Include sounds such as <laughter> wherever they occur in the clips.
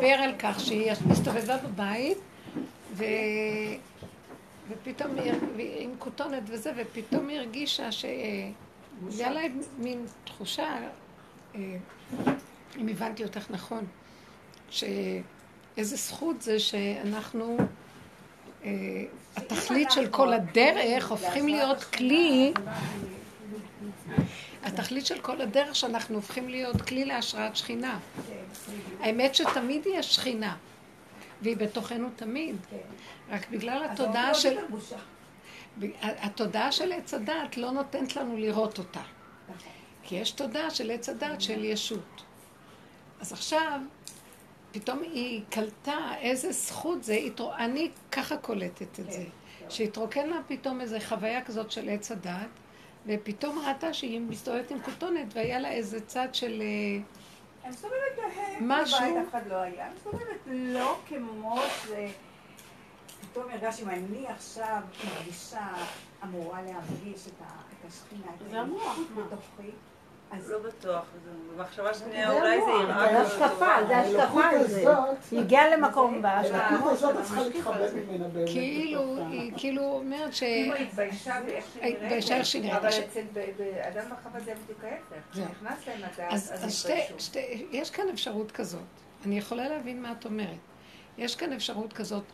דיבר על כך שהיא הסתובבה בבית, ו... ופתאום היא עם כותונת וזה, ופתאום היא הרגישה שהיה לה מין תחושה, אה, אם הבנתי אותך נכון, שאיזה זכות זה שאנחנו, אה, התכלית של כל הדרך הופכים להיות כלי התכלית של כל הדרך שאנחנו הופכים להיות כלי להשראת שכינה. האמת שתמיד יש שכינה, והיא בתוכנו תמיד. רק בגלל התודעה של... התודעה של עץ הדת לא נותנת לנו לראות אותה. כי יש תודעה של עץ הדת של ישות. אז עכשיו, פתאום היא קלטה איזה זכות זה, אני ככה קולטת את זה. שהתרוקן לה פתאום איזה חוויה כזאת של עץ הדת, ופתאום ראתה שהיא מסתובבת עם כותונת, והיה לה איזה צד של... אה, אני מסתובבת משהו... בבית אף אחד לא היה. אני מסתובבת לא כמו ש... פתאום הרגשתי אם אני עכשיו מרגישה אמורה להרגיש את השכינה, את המוח בתוכי. לא בטוח, במחשבה שנייה אולי זה יראה זה השקפה, זה השקפה על זה. היא הגיעה למקום בהשקפה הזאת את צריכה להתחבב ממנה באמת. כאילו, היא כאילו אומרת ש... היא התביישה באיך התביישה איך שהיא נראית. אבל אצל אדם בחווה זה בדיוק ההפך. כשנכנס להם אז התביישו. יש כאן אפשרות כזאת. אני יכולה להבין מה את אומרת. יש כאן אפשרות כזאת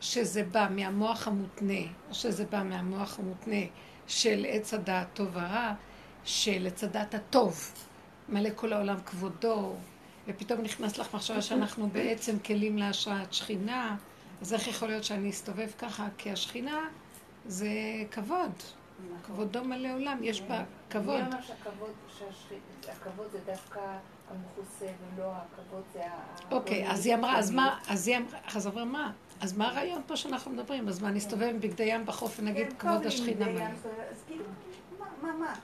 שזה בא מהמוח המותנה, או שזה בא מהמוח המותנה של עץ הדעת טוב ורע. שלצדת הטוב מלא כל העולם כבודו, ופתאום נכנס לך מחשבה שאנחנו בעצם כלים להשראת שכינה, אז איך יכול להיות שאני אסתובב ככה? כי השכינה זה כבוד. כבודו מלא עולם, יש בה כבוד. מי אמר שהכבוד זה דווקא המכוסה ולא הכבוד זה ה... אוקיי, אז היא אמרה, אז מה, אז היא אמרה, אז אמרה מה? אז מה הרעיון פה שאנחנו מדברים? אז מה, נסתובב עם בגדי ים בחוף ונגיד כן, כבוד השכינה מלא? אז כאילו, מה, מה?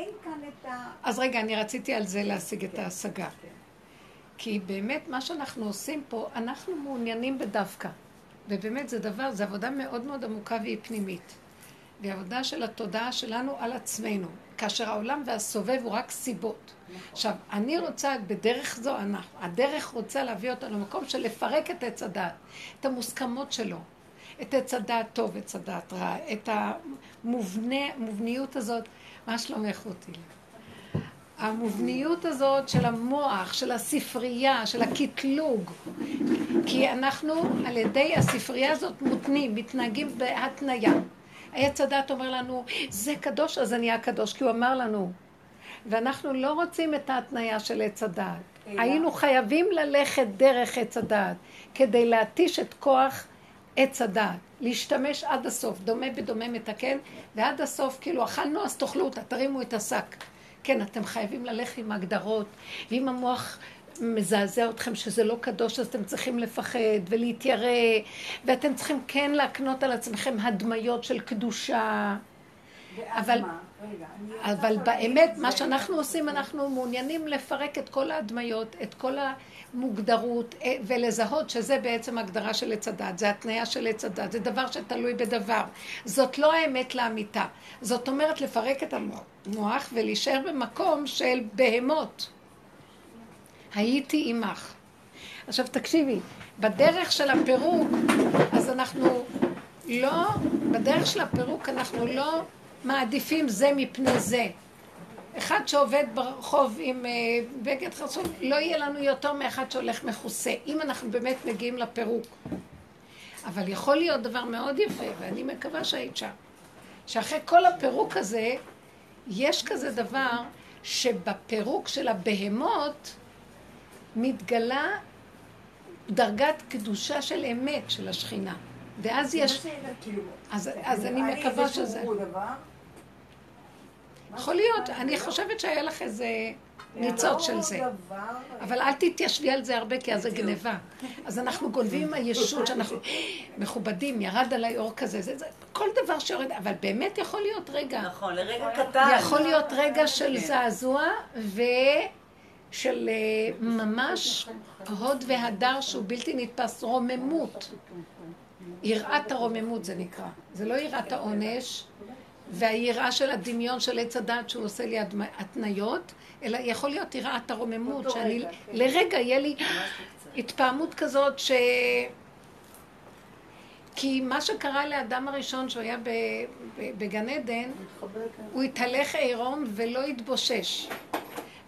אין כאן את ה... אז רגע, אני רציתי על זה להשיג את ההשגה. כי באמת מה שאנחנו עושים פה, אנחנו מעוניינים בדווקא. ובאמת זה דבר, זו עבודה מאוד מאוד עמוקה והיא פנימית. והיא עבודה של התודעה שלנו על עצמנו, כאשר העולם והסובב הוא רק סיבות. עכשיו, אני רוצה בדרך זו, אנחנו, הדרך רוצה להביא אותנו למקום של לפרק את עץ הדעת, את המוסכמות שלו, את עץ הדעת טוב, עץ הדעת רע, את המובניות הזאת. מה שלומך אותי? המובניות הזאת של המוח, של הספרייה, של הקטלוג. כי אנחנו על ידי הספרייה הזאת מותנים, מתנהגים בהתניה. עץ הדת אומר לנו, זה קדוש, אז אני אהיה קדוש, כי הוא אמר לנו. ואנחנו לא רוצים את ההתניה של עץ הדעת. היינו חייבים ללכת דרך עץ הדעת כדי להתיש את כוח עץ הדעת. להשתמש עד הסוף, דומה בדומה מתקן, ועד הסוף, כאילו, אכלנו אז תאכלו אותה, תרימו את השק. כן, אתם חייבים ללכת עם הגדרות, ואם המוח מזעזע אתכם שזה לא קדוש, אז אתם צריכים לפחד ולהתיירא, ואתם צריכים כן להקנות על עצמכם הדמיות של קדושה. אבל, אבל באמת, מה שאנחנו עושים, אנחנו מעוניינים לפרק את כל ההדמיות, את כל ה... מוגדרות אה, ולזהות שזה בעצם הגדרה של עץ הדת, זה התניה של עץ הדת, זה דבר שתלוי בדבר. זאת לא האמת לאמיתה. זאת אומרת לפרק את המוח ולהישאר במקום של בהמות. הייתי עמך. עכשיו תקשיבי, בדרך של הפירוק, אז אנחנו לא, בדרך של הפירוק אנחנו לא מעדיפים זה מפני זה. אחד שעובד ברחוב עם אה, בגד חסום, לא יהיה לנו יותר מאחד שהולך מכוסה, אם אנחנו באמת מגיעים לפירוק. אבל יכול להיות דבר מאוד יפה, ואני מקווה שהיית שם, שאחרי כל הפירוק הזה, יש כזה דבר שבפירוק של הבהמות מתגלה דרגת קדושה של אמת של השכינה. ואז יש... אז, אז אני מקווה שזה... יכול להיות, אני חושבת שהיה לך איזה ניצוץ של זה. אבל אל תתיישבי על זה הרבה, כי אז זה גניבה. אז אנחנו גונבים הישות שאנחנו מכובדים, ירד עליי אור כזה, זה, כל דבר שיורד, אבל באמת יכול להיות רגע. נכון, לרגע קטן. יכול להיות רגע של כן. זעזוע ושל אה, ממש הוד והדר שהוא בלתי נתפס, רוממות. יראת הרוממות זה נקרא. זה לא יראת העונש. והיראה של הדמיון של עץ הדת שהוא עושה לי התניות, אלא יכול להיות יראת הרוממות, שאני רגע. לרגע יהיה לי התפעמות כזאת ש... כי מה שקרה לאדם הראשון שהוא היה בגן עדן, הוא התהלך עירום ולא התבושש.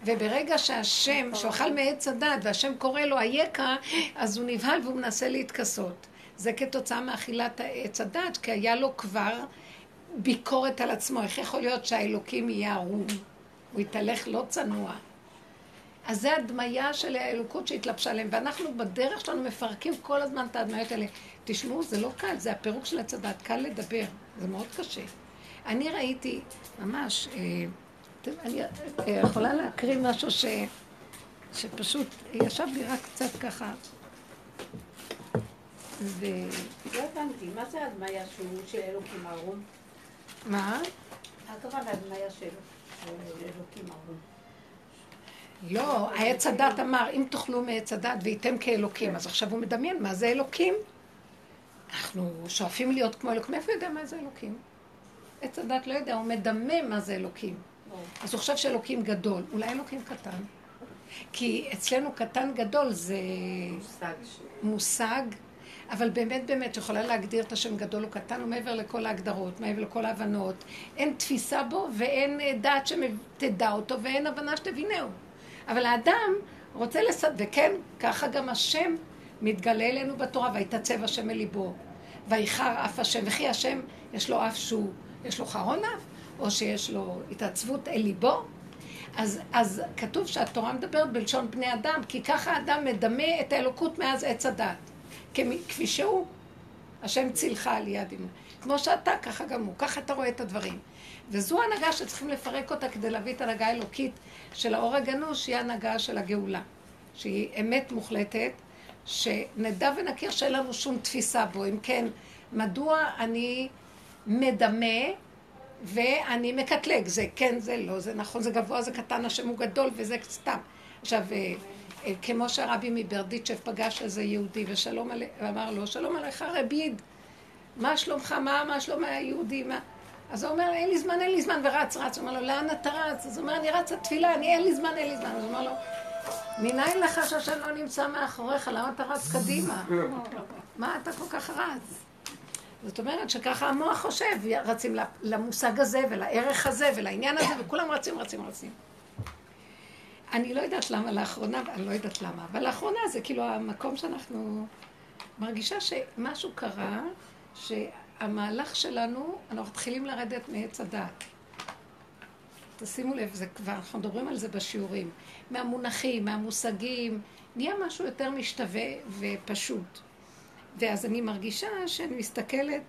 וברגע שהשם, שהוא אכל מעץ הדת והשם קורא לו אייכה, אז הוא נבהל והוא מנסה להתכסות. זה כתוצאה מאכילת עץ הדת, כי היה לו כבר ביקורת על עצמו. איך יכול להיות שהאלוקים יהיה ערום? הוא התהלך לא צנוע. אז זה הדמיה של האלוקות שהתלבשה עליהם, ואנחנו בדרך שלנו מפרקים כל הזמן את ההדמיות האלה. תשמעו, זה לא קל, זה הפירוק של הדת, קל לדבר, זה מאוד קשה. אני ראיתי, ממש, אה, אני אה, יכולה להקריא משהו ש, שפשוט ישב לי רק קצת ככה. ו... לא הבנתי, מה זה הדמיה שהוא של אלוקים ארון? מה? לא, העץ הדת אמר, אם תאכלו מעץ הדת וייתם כאלוקים, אז עכשיו הוא מדמיין מה זה אלוקים. אנחנו שואפים להיות כמו אלוקים, מאיפה יודע מה זה אלוקים? עץ הדת לא יודע, הוא מדמה מה זה אלוקים. אז הוא חושב שאלוקים גדול, אולי אלוקים קטן. כי אצלנו קטן גדול זה מושג אבל באמת באמת יכולה להגדיר את השם גדול או קטן, הוא מעבר לכל ההגדרות, מעבר לכל ההבנות. אין תפיסה בו ואין דעת שתדע אותו ואין הבנה שתבינהו. אבל האדם רוצה לס... וכן, ככה גם השם מתגלה אלינו בתורה, ויתעצב השם אל ליבו. ויחר אף השם, וכי השם יש לו אף שהוא, יש לו חרון אף, או שיש לו התעצבות אל ליבו. אז, אז כתוב שהתורה מדברת בלשון בני אדם, כי ככה האדם מדמה את האלוקות מאז עץ הדת. כפי שהוא, השם צילך על יד אמא. כמו שאתה, ככה גם הוא, ככה אתה רואה את הדברים. וזו הנהגה שצריכים לפרק אותה כדי להביא את הנהגה האלוקית של האור הגנוש, שהיא הנהגה של הגאולה. שהיא אמת מוחלטת, שנדע ונכיר שאין לנו שום תפיסה בו. אם כן, מדוע אני מדמה ואני מקטלג? זה כן, זה לא, זה נכון, זה גבוה, זה קטן, השם הוא גדול וזה סתם. עכשיו, אה, כמו שהרבי מברדיצ'ב פגש איזה יהודי ושלום עליך, ואמר לו, שלום עליך רביד, מה שלומך, מה, מה שלום היהודי, מה? אז הוא אומר, אין לי זמן, אין לי זמן, ורץ, רץ. הוא אומר לו, לאן אתה רץ? אז הוא אומר, אני רץ לתפילה, אני אין לי זמן, אין לי זמן. אז הוא אומר לו, מניין לך שהשם לא נמצא מאחוריך, למה אתה רץ קדימה? מה אתה כל כך רץ? זאת אומרת שככה המוח חושב, רצים למושג הזה ולערך הזה ולעניין הזה, וכולם רצים, רצים, רצים. אני לא יודעת למה לאחרונה, אני לא יודעת למה, אבל לאחרונה זה כאילו המקום שאנחנו... מרגישה שמשהו קרה, שהמהלך שלנו, אנחנו מתחילים לרדת מעץ הדעת. תשימו לב, זה כבר, אנחנו מדברים על זה בשיעורים. מהמונחים, מהמושגים, נהיה משהו יותר משתווה ופשוט. ואז אני מרגישה שאני מסתכלת,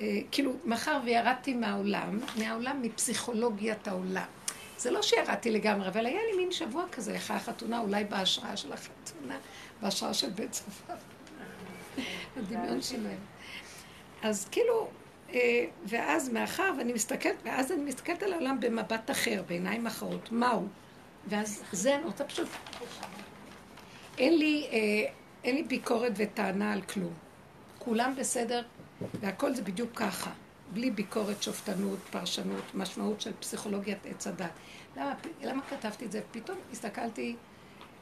אה, כאילו, מאחר וירדתי מהעולם, מהעולם, מפסיכולוגיית העולם. זה לא שירדתי לגמרי, אבל היה לי מין שבוע כזה אחרי החתונה, אולי בהשראה של החתונה, בהשראה של בית צפת, <laughs> הדמיון שלהם. אז כאילו, אה, ואז מאחר ואני מסתכלת, ואז אני מסתכלת על העולם במבט אחר, בעיניים אחרות, מהו? ואז זה, אני רוצה פשוט... אין לי, אה, אין לי ביקורת וטענה על כלום. כולם בסדר, והכל זה בדיוק ככה. בלי ביקורת, שופטנות, פרשנות, משמעות של פסיכולוגיית עץ הדת. למה, למה כתבתי את זה? פתאום הסתכלתי,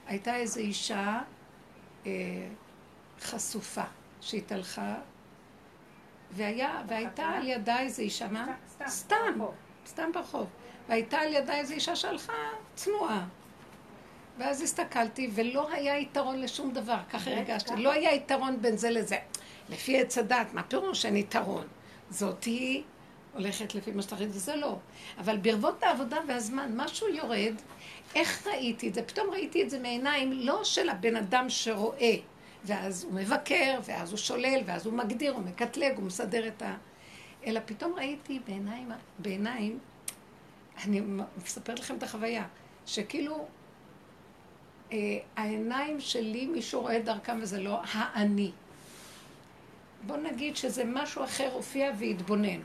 הייתה איזו אישה אה, חשופה שהתהלכה, והיה, והייתה על ידה איזו אישה, מה? סתם, סתם, סתם ברחוב. והייתה על ידה איזו אישה שהלכה צנועה. ואז הסתכלתי, ולא היה יתרון לשום דבר, ככה הרגשתי. לא היה יתרון בין זה לזה. לפי עץ הדת, מה פירוש אין יתרון? זאתי הולכת לפי מה שתחליט, וזה לא. אבל ברבות העבודה והזמן, משהו יורד, איך ראיתי את זה? פתאום ראיתי את זה מעיניים לא של הבן אדם שרואה, ואז הוא מבקר, ואז הוא שולל, ואז הוא מגדיר, הוא מקטלג, הוא מסדר את ה... אלא פתאום ראיתי בעיניים, בעיניים, אני מספרת לכם את החוויה, שכאילו אה, העיניים שלי, מישהו רואה דרכם וזה לא האני. בוא נגיד שזה משהו אחר הופיע והתבונן.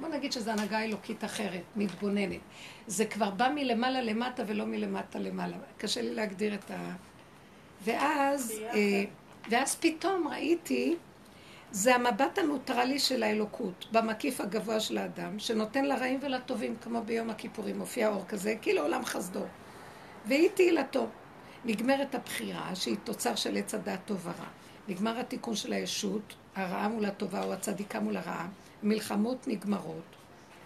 בוא נגיד שזו הנהגה אלוקית אחרת, מתבוננת. זה כבר בא מלמעלה למטה ולא מלמטה למעלה. קשה לי להגדיר את ה... ואז, אה, ואז פתאום ראיתי, זה המבט הנוטרלי של האלוקות, במקיף הגבוה של האדם, שנותן לרעים ולטובים, כמו ביום הכיפורים, מופיע אור כזה, כאילו עולם חסדו. והיא תהילתו. נגמרת הבחירה, שהיא תוצר של עץ הדת טוב ורע. נגמר התיקון של הישות, הרעה מול הטובה או הצדיקה מול הרעה. מלחמות נגמרות.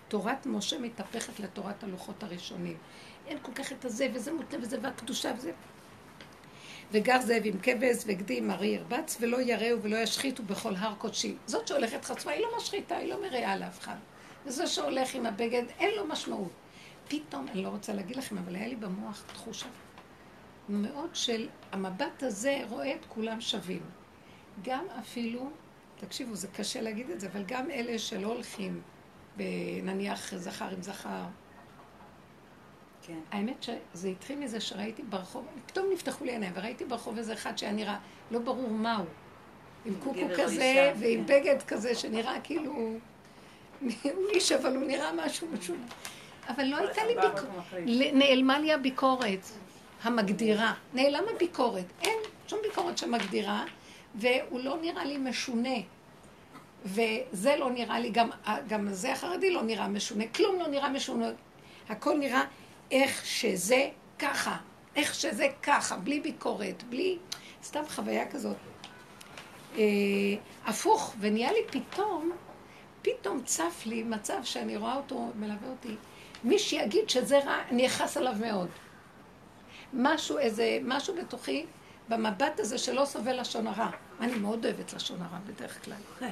תורת משה מתהפכת לתורת הלוחות הראשונים. אין כל כך את הזה, וזה מותנה, וזה והקדושה, וזה... וגר זאב עם כבש, וגדי עם ארי ירבץ, ולא יראו ולא ישחיתו בכל הר קודשי. זאת שהולכת חצופה, היא לא משחיתה, היא לא מרעה לאף אחד. וזה שהולך עם הבגד, אין לו משמעות. פתאום, אני לא רוצה להגיד לכם, אבל היה לי במוח תחושה מאוד של המבט הזה רואה את כולם שווים. גם אפילו, תקשיבו, זה קשה להגיד את זה, אבל גם אלה שלא הולכים, נניח זכר עם זכר, כן. האמת שזה התחיל מזה שראיתי ברחוב, פתאום נפתחו לי עיניים, וראיתי ברחוב איזה אחד שהיה נראה לא ברור מהו. עם קוקו כזה, ועם כן. בגד כזה שנראה כאילו... הוא איש, אבל הוא נראה משהו משהו. אבל לא הייתה לי ביקורת. נעלמה לי הביקורת המגדירה. נעלם הביקורת. אין שום ביקורת שמגדירה, והוא לא נראה לי משונה. וזה לא נראה לי, גם, גם זה החרדי לא נראה משונה. כלום לא נראה משונה. הכל נראה איך שזה ככה, איך שזה ככה, בלי ביקורת, בלי... סתם חוויה כזאת. אה, הפוך, ונהיה לי פתאום, פתאום צף לי מצב שאני רואה אותו, מלווה אותי, מי שיגיד שזה רע, אני אכעס עליו מאוד. משהו, איזה, משהו בתוכי, במבט הזה שלא סובל לשון הרע. אני מאוד אוהבת לשון הרע בדרך כלל. <laughs>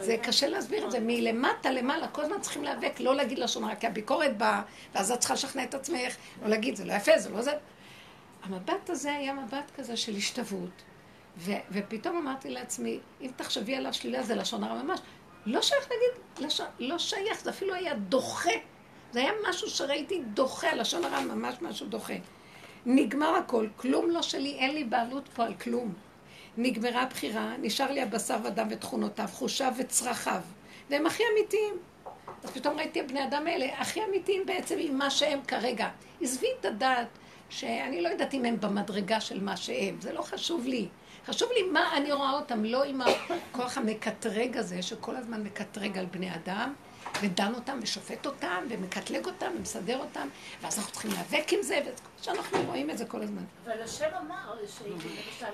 זה קשה להסביר את זה. מלמטה למעלה, כל הזמן צריכים להיאבק, לא להגיד לשון הרע, כי הביקורת באה, ואז את צריכה לשכנע את עצמך, לא להגיד, זה לא יפה, זה לא זה. המבט הזה היה מבט כזה של השתוות, ו- ופתאום אמרתי לעצמי, אם תחשבי עליו שלילה, זה לשון הרע ממש. לא שייך להגיד, לשון, לא שייך, זה אפילו היה דוחה. זה היה משהו שראיתי דוחה, לשון הרע ממש משהו דוחה. נגמר הכל, כלום לא שלי, אין לי בעלות פה על כלום. נגמרה הבחירה, נשאר לי הבשר ודם ותכונותיו, חושיו וצרכיו, והם הכי אמיתיים. אז פתאום ראיתי הבני אדם האלה הכי אמיתיים בעצם עם מה שהם כרגע. עזבי את הדעת שאני לא יודעת אם הם במדרגה של מה שהם, זה לא חשוב לי. חשוב לי מה אני רואה אותם, לא עם הכוח המקטרג הזה, שכל הזמן מקטרג על בני אדם, ודן אותם ושופט אותם ומקטלג אותם ומסדר אותם ואז אנחנו צריכים להיאבק עם זה שאנחנו רואים את זה כל הזמן. אבל השם אמר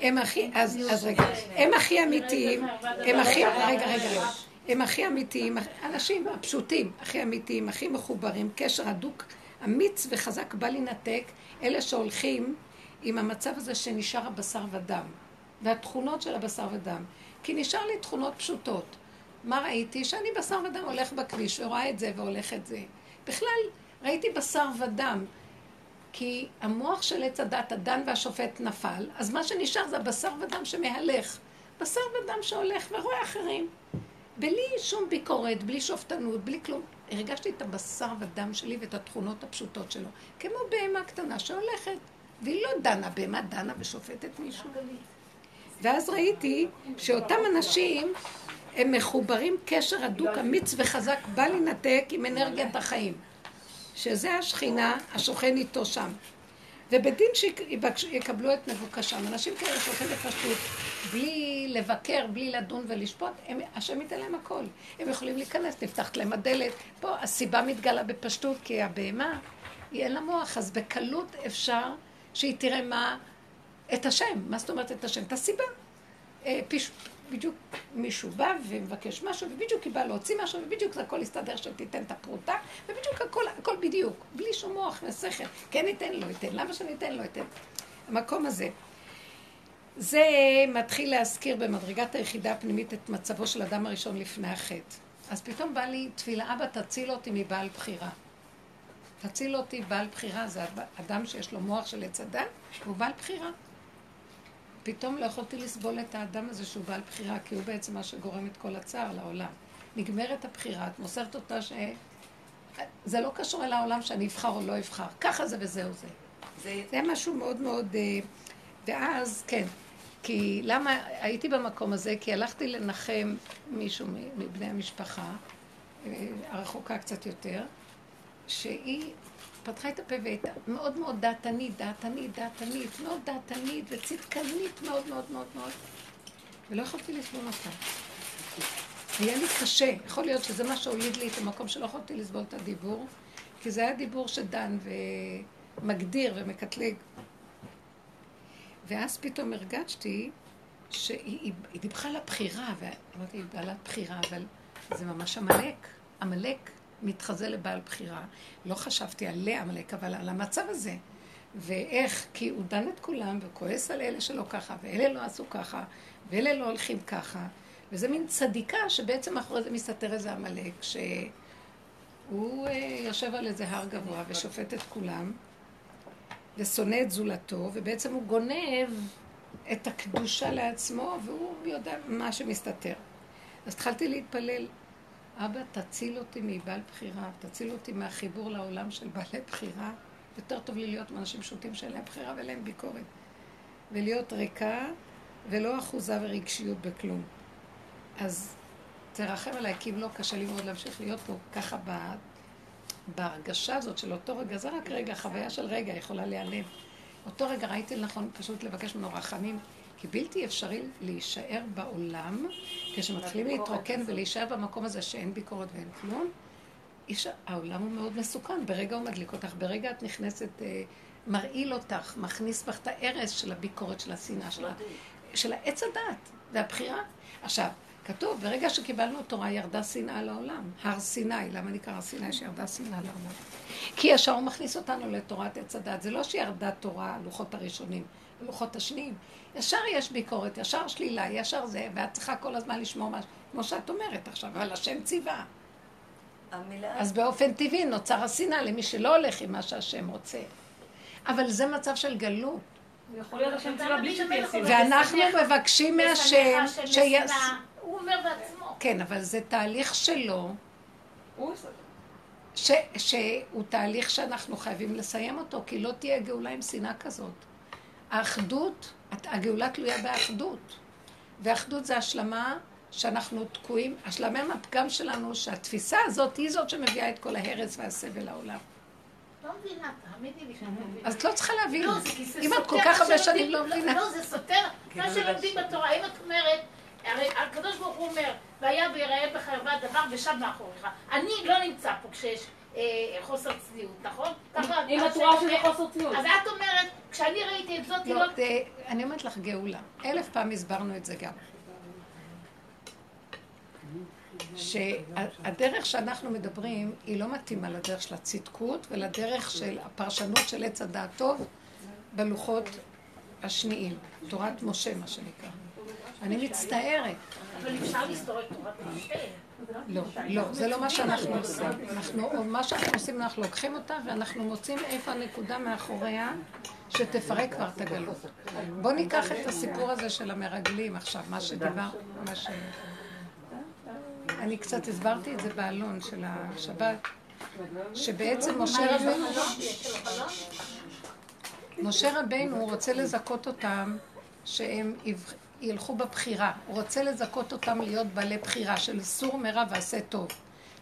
הם הכי, אז רגע, הם הכי אמיתיים, הם הכי, רגע, רגע, הם הכי אמיתיים, אנשים הפשוטים, הכי אמיתיים, הכי מחוברים, קשר הדוק, אמיץ וחזק, בל יינתק, אלה שהולכים עם המצב הזה שנשאר הבשר ודם, והתכונות של הבשר ודם. כי נשאר לי תכונות פשוטות. מה ראיתי? שאני בשר ודם הולך בכביש ורואה את זה והולך את זה. בכלל, ראיתי בשר ודם. כי המוח של עץ הדת, הדן והשופט נפל, אז מה שנשאר זה הבשר ודם שמהלך. בשר ודם שהולך ורואה אחרים. בלי שום ביקורת, בלי שופטנות, בלי כלום. הרגשתי את הבשר ודם שלי ואת התכונות הפשוטות שלו. כמו בהמה קטנה שהולכת, והיא לא דנה, בהמה דנה ושופטת מישהו. ואז ראיתי שאותם אנשים הם מחוברים קשר הדוק, אמיץ וחזק, בל יינתק עם אנרגיית החיים. שזה השכינה השוכן איתו שם. ובדין שיקבלו את מבוקשם. אנשים כאלה שהולכים בפשטות, בלי לבקר, בלי לדון ולשפוט, הם, השם ייתן להם הכל. הם יכולים להיכנס, נפתחת להם הדלת. פה הסיבה מתגלה בפשטות, כי הבהמה, היא אין לה מוח, אז בקלות אפשר שהיא תראה מה... את השם. מה זאת אומרת את השם? את הסיבה. אה, פיש, בדיוק מישהו בא ומבקש משהו, ובדיוק היא באה להוציא משהו, ובדיוק זה הכל יסתדר שתיתן את הפרוטה, ובדיוק הכל, הכל בדיוק, בלי שום מוח ושכל. כן ניתן, לא ייתן, למה שאני אתן, לא ייתן. המקום הזה. זה מתחיל להזכיר במדרגת היחידה הפנימית את מצבו של אדם הראשון לפני החטא. אז פתאום בא לי תפילה, אבא תציל אותי מבעל בחירה. תציל אותי בעל בחירה, זה אדם שיש לו מוח של עץ הדת, והוא בעל בחירה. פתאום לא יכולתי לסבול את האדם הזה שהוא בעל בחירה, כי הוא בעצם מה שגורם את כל הצער לעולם. נגמרת הבחירה, את מוסרת אותה ש... זה לא קשור אל העולם שאני אבחר או לא אבחר, ככה זה וזהו זה. זה, זה משהו מאוד מאוד... אה, ואז, כן, כי למה הייתי במקום הזה? כי הלכתי לנחם מישהו מבני המשפחה, אה, הרחוקה קצת יותר, שהיא פתחה את הפה והייתה מאוד מאוד דעתנית, דעתנית, דעתנית, מאוד דעתנית וצדקנית מאוד מאוד מאוד מאוד, ולא יכולתי לסבול אותה. היה לי קשה, יכול להיות שזה מה שהוליד לי את המקום שלא יכולתי לסבול את הדיבור, כי זה היה דיבור שדן ומגדיר ומקטלג. ואז פתאום הרגשתי שהיא דיברה על הבחירה, ואמרתי, היא בעלת בחירה, אבל זה ממש עמלק. עמלק מתחזה לבעל בחירה. לא חשבתי עליה עמלק, אבל על המצב הזה. ואיך, כי הוא דן את כולם וכועס על אלה שלא ככה, ואלה לא עשו ככה, ואלה לא הולכים ככה. וזה מין צדיקה שבעצם אחרי זה מסתתר איזה עמלק, שהוא אה, יושב על איזה הר גבוה ושופט את כולם, ושונא את זולתו, ובעצם הוא גונב את הקדושה לעצמו, והוא יודע מה שמסתתר. אז התחלתי להתפלל, אבא, תציל אותי מבעל בחירה, תציל אותי מהחיבור לעולם של בעלי בחירה. יותר טוב לי להיות עם אנשים פשוטים שאין להם בחירה ואין להם ביקורת. ולהיות ריקה ולא אחוזה ורגשיות בכלום. אז תרחם עליי, כי אם לא, קשה לי מאוד להמשיך להיות פה ככה. בהרגשה הזאת של אותו רגע, זה רק רגע, חוויה של רגע יכולה להיעלם. אותו רגע ראיתי לנכון פשוט לבקש ממנו רחמים, כי בלתי אפשרי להישאר בעולם, כשמתחילים להתרוקן ולהישאר במקום הזה שאין ביקורת ואין כלום, העולם הוא מאוד מסוכן, ברגע הוא מדליק אותך, ברגע את נכנסת, אה, מרעיל אותך, מכניס בך את ההרס של הביקורת, של השנאה, של, של העץ הדת והבחירה. עכשיו, כתוב, ברגע שקיבלנו תורה ירדה שנאה לעולם. הר סיני, למה נקרא הר סיני שירדה שנאה לעולם? כי ישר הוא מכניס אותנו לתורת עץ הדת. זה לא שירדה תורה, הלוחות הראשונים, הלוחות השניים. ישר יש ביקורת, ישר שלילה, ישר זה, ואת צריכה כל הזמן לשמור משהו, כמו שאת אומרת עכשיו, אבל השם ציווה. המילה... אז באופן טבעי נוצר השנאה למי שלא הולך עם מה שהשם רוצה. אבל זה מצב של גלות. ואנחנו מבקשים מהשם שיס... הוא אומר בעצמו. כן, אבל זה תהליך שלו. ש, שהוא תהליך שאנחנו חייבים לסיים אותו, כי לא תהיה גאולה עם שנאה כזאת. האחדות, הגאולה תלויה באחדות. ואחדות זה השלמה שאנחנו תקועים, השלמה מהפגם שלנו, שהתפיסה הזאת היא זאת שמביאה את כל ההרס והסבל לעולם. לא מבינה, תאמיני לי שאני מבינה. אז את לא צריכה להבין. לא, זה כי זה סותר. אם את כל כך הרבה שנים לא מבינה. לא, זה סותר. מה שלומדים בתורה, אם את אומרת, הרי הקדוש ברוך הוא אומר, והיה ויראה בחרבה דבר ושב מאחוריך. אני לא נמצא פה כשיש חוסר צניעות, נכון? אם את רואה שזה חוסר צניעות. אז את אומרת, כשאני ראיתי את זאת, היא לא... אני אומרת לך גאולה. אלף פעם הסברנו את זה גם. שהדרך שאנחנו מדברים היא לא מתאימה לדרך של הצדקות ולדרך של הפרשנות של עץ הדעת טוב בלוחות השניים, תורת משה מה שנקרא. אני מצטערת. אבל אפשר לסתור את תורת משה. לא, לא, זה לא מה שאנחנו עושים. אנחנו, מה שאנחנו עושים, אנחנו לוקחים אותה ואנחנו מוצאים איפה הנקודה מאחוריה שתפרק כבר את הגלות. בואו ניקח את הסיפור הזה של המרגלים עכשיו, מה שדיבר, מה ש... אני קצת הסברתי את זה באלון של השבת, שבעצם משה רבנו, משה רבנו רוצה לזכות אותם שהם ילכו בבחירה. הוא רוצה לזכות אותם להיות בעלי בחירה של סור מרע ועשה טוב,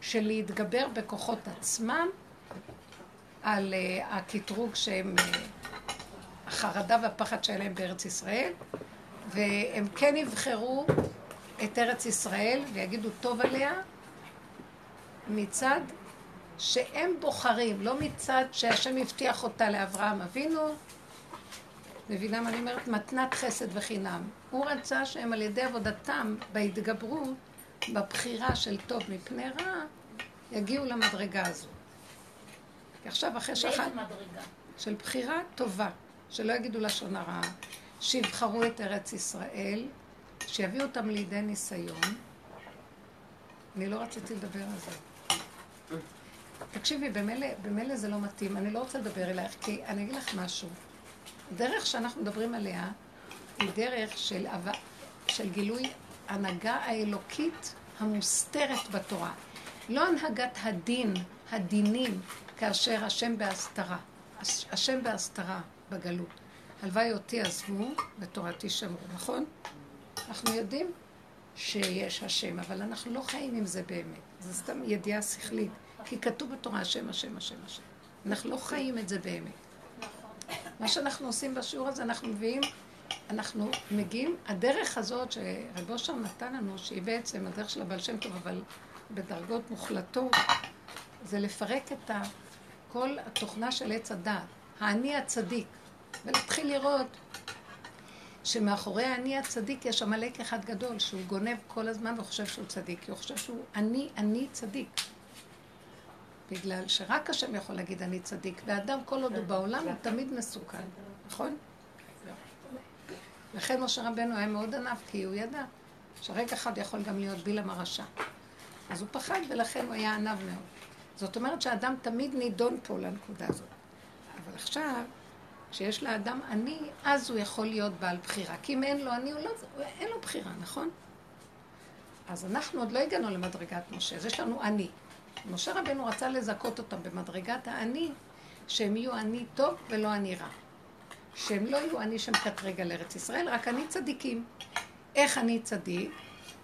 של להתגבר בכוחות עצמם על uh, הקטרוג שהם, uh, החרדה והפחד שהיה להם בארץ ישראל, והם כן יבחרו את ארץ ישראל ויגידו טוב עליה מצד שהם בוחרים, לא מצד שהשם הבטיח אותה לאברהם אבינו. מבינה מה אני אומרת? מתנת חסד וחינם. הוא רצה שהם על ידי עבודתם בהתגברות, בבחירה של טוב מפני רע, יגיעו למדרגה הזו. כי עכשיו אחרי שאחת... מדרגה? של בחירה טובה, שלא יגידו לשון הרע, שיבחרו את ארץ ישראל, שיביאו אותם לידי ניסיון. אני לא רציתי לדבר על זה. תקשיבי, במילא זה לא מתאים, אני לא רוצה לדבר אלייך, כי אני אגיד לך משהו. הדרך שאנחנו מדברים עליה היא דרך של, של גילוי הנהגה האלוקית המוסתרת בתורה. לא הנהגת הדין, הדינים, כאשר השם בהסתרה. השם בהסתרה בגלות. הלוואי אותי עזבו ותורתי שמרו, נכון? אנחנו יודעים שיש השם, אבל אנחנו לא חיים עם זה באמת. זו סתם ידיעה שכלית. כי כתוב בתורה השם, השם, השם, השם. אנחנו לא חיים את זה באמת. מה שאנחנו עושים בשיעור הזה, אנחנו מביאים, אנחנו מגיעים, הדרך הזאת שרב אושר נתן לנו, שהיא בעצם הדרך של הבעל שם טוב, אבל בדרגות מוחלטות, זה לפרק את כל התוכנה של עץ הדעת, האני הצדיק, ולהתחיל לראות שמאחורי האני הצדיק יש עמלק אחד גדול, שהוא גונב כל הזמן וחושב שהוא צדיק, כי הוא חושב שהוא אני, אני צדיק. בגלל שרק השם יכול להגיד אני צדיק, ואדם כל עוד הוא בעולם הוא תמיד מסוכן, נכון? לכן משה רבנו היה מאוד ענף, כי הוא ידע שרגע אחד יכול גם להיות בלעם הרשע. אז הוא פחד ולכן הוא היה ענב מאוד. זאת אומרת שהאדם תמיד נידון פה לנקודה הזאת. אבל עכשיו, כשיש לאדם אני, אז הוא יכול להיות בעל בחירה. כי אם אין לו אני, הוא לא, אין לו בחירה, נכון? אז אנחנו עוד לא הגענו למדרגת משה, אז יש לנו אני. משה רבנו רצה לזכות אותם במדרגת האני, שהם יהיו אני טוב ולא אני רע. שהם לא יהיו אני שמקטרג על ארץ ישראל, רק אני צדיקים. איך אני צדיק?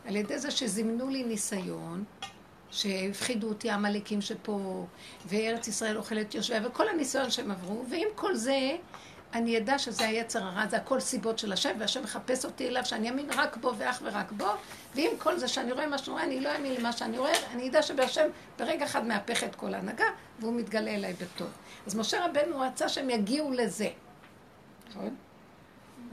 על ידי זה שזימנו לי ניסיון, שהפחידו אותי העמלקים שפה, וארץ ישראל אוכלת יושביה, וכל הניסיון שהם עברו, ועם כל זה, אני אדע שזה היצר הרע, זה הכל סיבות של השם, והשם מחפש אותי אליו, שאני אאמין רק בו ואך ורק בו, ועם כל זה שאני רואה מה שאני רואה, אני לא אאמין למה שאני רואה, אני אדע שבהשם ברגע אחד מהפך את כל ההנהגה, והוא מתגלה אליי בטוב. אז משה רבנו רצה שהם יגיעו לזה. נכון?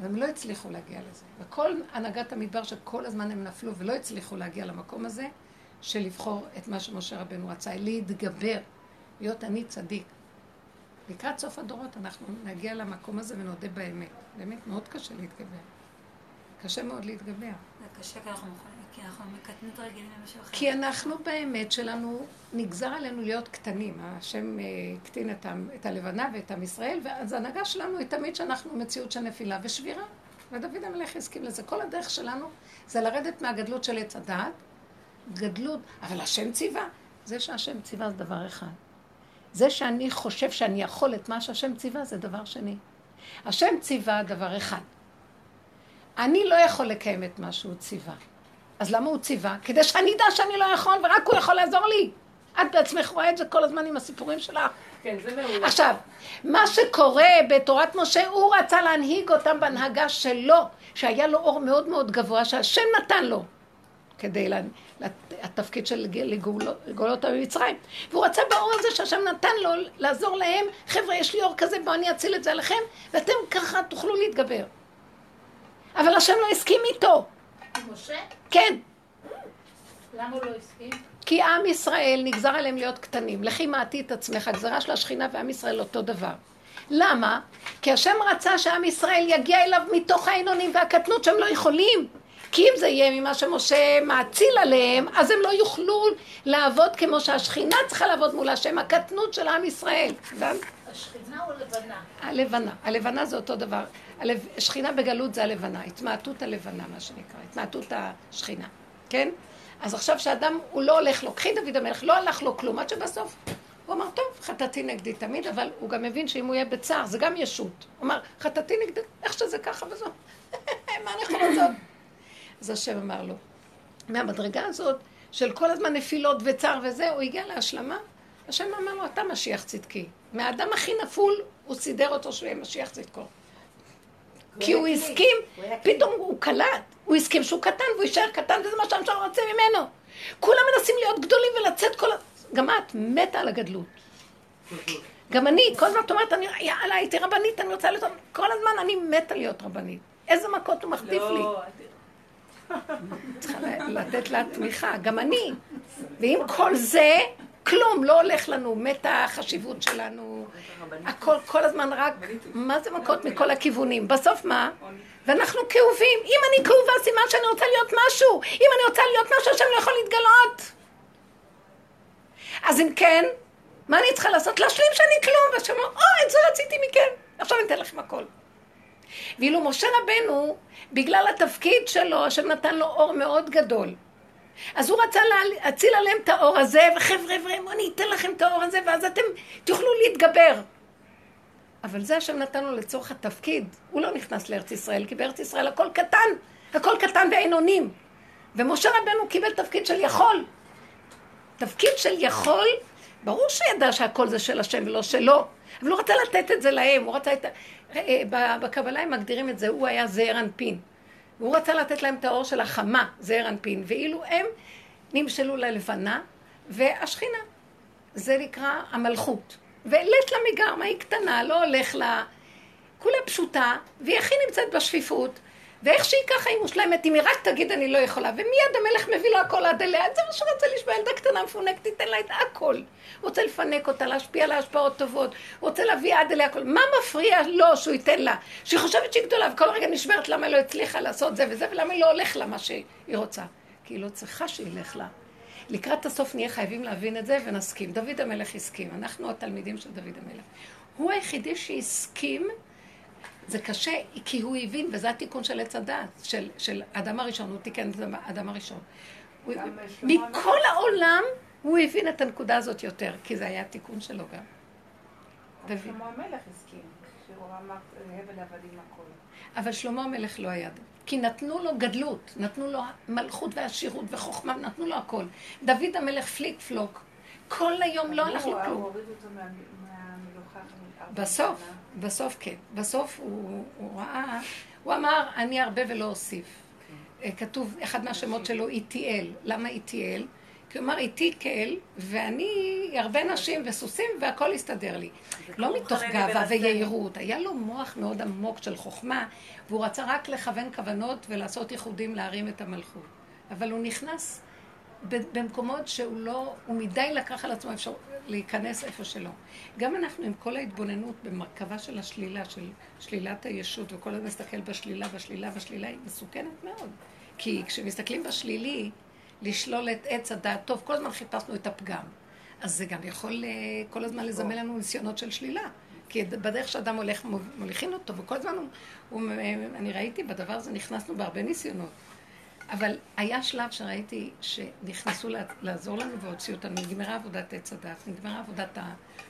הם לא הצליחו להגיע לזה. וכל הנהגת המדבר שכל הזמן הם נפלו ולא הצליחו להגיע למקום הזה, של לבחור את מה שמשה רבנו רצה, להתגבר, להיות אני צדיק. לקראת סוף הדורות אנחנו נגיע למקום הזה ונודה באמת. באמת מאוד קשה להתגבר. קשה מאוד להתגבר. זה קשה כי אנחנו, כי אנחנו מקטנים את הרגילים למשהו אחר. כי אנחנו באמת שלנו, נגזר עלינו להיות קטנים. השם אה, הקטין את, ה, את הלבנה ואת עם ישראל, ואז ההנהגה שלנו היא תמיד שאנחנו מציאות של נפילה ושבירה. ודוד המלך הסכים לזה. כל הדרך שלנו זה לרדת מהגדלות של עץ הדעת, גדלות, אבל השם ציווה. זה שהשם ציווה זה דבר אחד. זה שאני חושב שאני יכול את מה שהשם ציווה זה דבר שני. השם ציווה דבר אחד. אני לא יכול לקיים את מה שהוא ציווה. אז למה הוא ציווה? כדי שאני אדע שאני לא יכול ורק הוא יכול לעזור לי. את בעצמך רואה את זה כל הזמן עם הסיפורים שלך. כן, זה מעולה. עכשיו, מה שקורה בתורת משה, הוא רצה להנהיג אותם בהנהגה שלו, שהיה לו אור מאוד מאוד גבוה, שהשם נתן לו, כדי לה, התפקיד של לגאול אותם ממצרים. והוא רצה באור הזה שהשם נתן לו לעזור להם, חבר'ה, יש לי אור כזה, בואו אני אציל את זה עליכם, ואתם ככה תוכלו להתגבר. אבל השם לא הסכים איתו. משה? כן. למה הוא לא הסכים? כי עם ישראל נגזר עליהם להיות קטנים. לכי מעטי את עצמך, הגזרה של השכינה ועם ישראל אותו דבר. למה? כי השם רצה שעם ישראל יגיע אליו מתוך העינונים והקטנות שהם לא יכולים. כי אם זה יהיה ממה שמשה מאציל עליהם, אז הם לא יוכלו לעבוד כמו שהשכינה צריכה לעבוד מול השם, הקטנות של עם ישראל. השכינה או לבנה? הלבנה. הלבנה זה אותו דבר. שכינה בגלות זה הלבנה, התמעטות הלבנה, מה שנקרא, התמעטות השכינה, כן? אז עכשיו שאדם, הוא לא הולך לו, קחי דוד המלך, לא הלך לו כלום, עד שבסוף הוא אמר, טוב, חטאתי נגדי תמיד, אבל הוא גם מבין שאם הוא יהיה בצער, זה גם ישות. הוא אמר, חטאתי נגדי, איך שזה ככה וזאת, <laughs> מה אני יכול לעשות? אז השם אמר לו, מהמדרגה הזאת, של כל הזמן נפילות וצער וזה, הוא הגיע להשלמה, השם אמר לו, אתה משיח צדקי. מהאדם הכי נפול, הוא סידר אותו שהוא יהיה משיח צדקו. כי הוא הסכים, פתאום הוא קלט, הוא הסכים שהוא קטן והוא יישאר קטן וזה מה שהמשל רוצה ממנו. כולם מנסים להיות גדולים ולצאת כל ה... גם את מתה על הגדלות. גם אני, כל הזמן את אומרת, יאללה, הייתי רבנית, אני רוצה להיות... כל הזמן אני מתה להיות רבנית. איזה מכות הוא מחטיף לי. צריכה לתת לה תמיכה, גם אני. ועם כל זה, כלום, לא הולך לנו, מתה החשיבות שלנו. הכל, כל הזמן רק, מה זה מכות מכל הכיוונים? בסוף מה? ואנחנו כאובים. אם אני כאובה, סימן שאני רוצה להיות משהו. אם אני רוצה להיות משהו, השם לא יכול להתגלות. אז אם כן, מה אני צריכה לעשות? להשלים שאני כלום. והשם אומר, או, את זה רציתי מכם. עכשיו אני אתן לכם הכל. ואילו משה רבנו, בגלל התפקיד שלו, השם נתן לו אור מאוד גדול. אז הוא רצה להציל עליהם את האור הזה, וחבר'ה, חבר'ה, אני אתן לכם את האור הזה, ואז אתם תוכלו להתגבר. אבל זה השם נתן לו לצורך התפקיד. הוא לא נכנס לארץ ישראל, כי בארץ ישראל הכל קטן, הכל קטן ואין אונים. ומשה רבנו קיבל תפקיד של יכול. תפקיד של יכול, ברור שידע שהכל זה של השם ולא שלו, אבל הוא רצה לתת את זה להם, הוא רצה את... אה, בקבלה הם מגדירים את זה, הוא היה זעיר אנפין. והוא רצה לתת להם את האור של החמה, זעיר אנפין, ואילו הם נמשלו ללבנה והשכינה. זה נקרא המלכות. ולית למיגר, מה היא קטנה, לא הולך לה... כולה פשוטה, והיא הכי נמצאת בשפיפות, ואיך שהיא ככה היא מושלמת, אם היא רק תגיד אני לא יכולה, ומיד המלך מביא לה הכל עד אליה, זה מה שרצה לשמוע, ילדה קטנה מפונקת, תיתן לה את הכל. רוצה לפנק אותה, להשפיע לה השפעות טובות, רוצה להביא עד אליה הכל. מה מפריע לו שהוא ייתן לה? שהיא חושבת שהיא גדולה, וכל רגע נשברת למה היא לא הצליחה לעשות זה וזה, ולמה היא לא הולך לה מה שהיא רוצה. כי היא לא צריכה שילך לה. לקראת הסוף נהיה חייבים להבין את זה ונסכים. דוד המלך הסכים, אנחנו התלמידים של דוד המלך. הוא היחידי שהסכים זה קשה, כי הוא הבין, וזה התיקון של עץ הדעת, של, של אדם הראשון, הוא תיקן את אדם הראשון. מכל העולם הוא הבין את הנקודה הזאת יותר, כי זה היה התיקון שלו גם. דוד. שלמה המלך הסכים, שהוא אמר, הבל עבדים הכל. אבל שלמה המלך לא היה, כי נתנו לו גדלות, נתנו לו מלכות ועשירות וחוכמה, נתנו לו הכל. דוד המלך פליק פלוק, כל היום לא הלך לו כלום. בסוף, בסוף כן. בסוף הוא, הוא ראה, הוא אמר, אני הרבה ולא אוסיף. אה, כתוב, אחד מהשמות שלו איטיאל. למה איטיאל? כי הוא אמר, איתי כאל, ואני הרבה נשים וסוסים, והכל יסתדר לי. לא מתוך גאווה ויהירות, היה לו מוח מאוד עמוק של חוכמה, והוא רצה רק לכוון כוונות ולעשות ייחודים להרים את המלכות. אבל הוא נכנס במקומות שהוא לא, הוא מדי לקח על עצמו אפשרות להיכנס איפה שלא. גם אנחנו עם כל ההתבוננות במרכבה של השלילה, של שלילת הישות, וכל הזמן מסתכל בשלילה, בשלילה, בשלילה, היא מסוכנת מאוד. כי כשמסתכלים בשלילי, לשלול את עץ הדעת טוב, כל הזמן חיפשנו את הפגם. אז זה גם יכול אה, כל הזמן לזמן לנו ניסיונות של שלילה. כי בדרך שאדם הולך, מוליכים אותו, וכל הזמן הוא, הוא, אני ראיתי בדבר הזה, נכנסנו בהרבה ניסיונות. אבל היה שלב שראיתי שנכנסו לעזור לנו והוציאו אותנו, נגמרה עבודת עץ הדת, נגמרה עבודת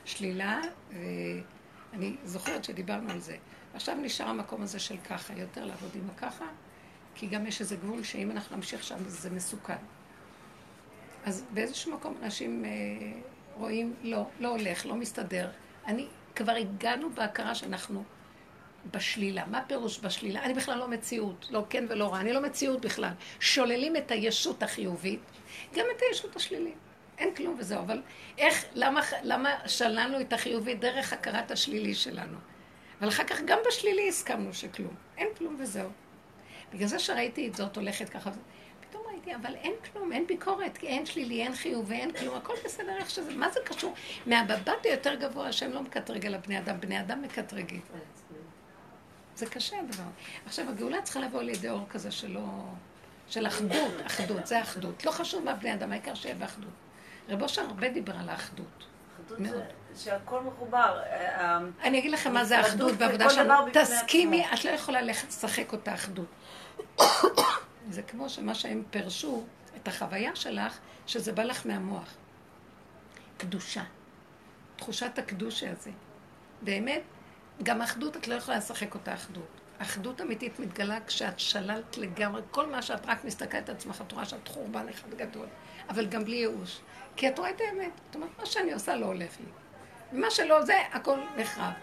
השלילה, ואני זוכרת שדיברנו על זה. עכשיו נשאר המקום הזה של ככה, יותר לעבוד עם הככה, כי גם יש איזה גבול שאם אנחנו נמשיך שם זה מסוכן. אז באיזשהו מקום אנשים אה, רואים, לא, לא הולך, לא מסתדר. אני, כבר הגענו בהכרה שאנחנו בשלילה. מה פירוש בשלילה? אני בכלל לא מציאות, לא כן ולא רע, אני לא מציאות בכלל. שוללים את הישות החיובית, גם את הישות השלילית. אין כלום וזהו, אבל איך, למה, למה שללנו את החיובית דרך הכרת השלילי שלנו? אבל אחר כך גם בשלילי הסכמנו שכלום. אין כלום וזהו. בגלל זה שראיתי את זאת הולכת ככה, פתאום ראיתי, אבל אין כלום, אין ביקורת, כי אין שלילי, אין חיוב ואין כלום, הכל בסדר איך שזה, מה זה קשור? מהבבת היותר גבוה, השם לא מקטרג על הבני אדם, בני אדם מקטרגים. זה קשה הדבר. עכשיו, הגאולה צריכה לבוא לידי אור כזה שלא... של אחדות, אחדות, זה אחדות. לא חשוב מה בני אדם, העיקר שיהיה באחדות. רב אושר הרבה דיבר על האחדות. מאוד. שהכל מחובר. אה, אני אגיד לכם מה זה אחדות בעבודה שלנו. תסכימי, את לא יכולה לשחק אותה אחדות. זה כמו שמה שהם פירשו, את החוויה שלך, שזה בא לך מהמוח. קדושה. תחושת הקדושה הזה. באמת, גם אחדות את לא יכולה לשחק אותה אחדות. אחדות אמיתית מתגלה כשאת שללת לגמרי, כל מה שאת רק מסתכלת על עצמך, את רואה שאת חורבן אחד גדול, אבל גם בלי ייאוש. כי את רואה את האמת, את אומרת, מה שאני עושה לא הולך לי. ומה שלא זה, הכל נחרב.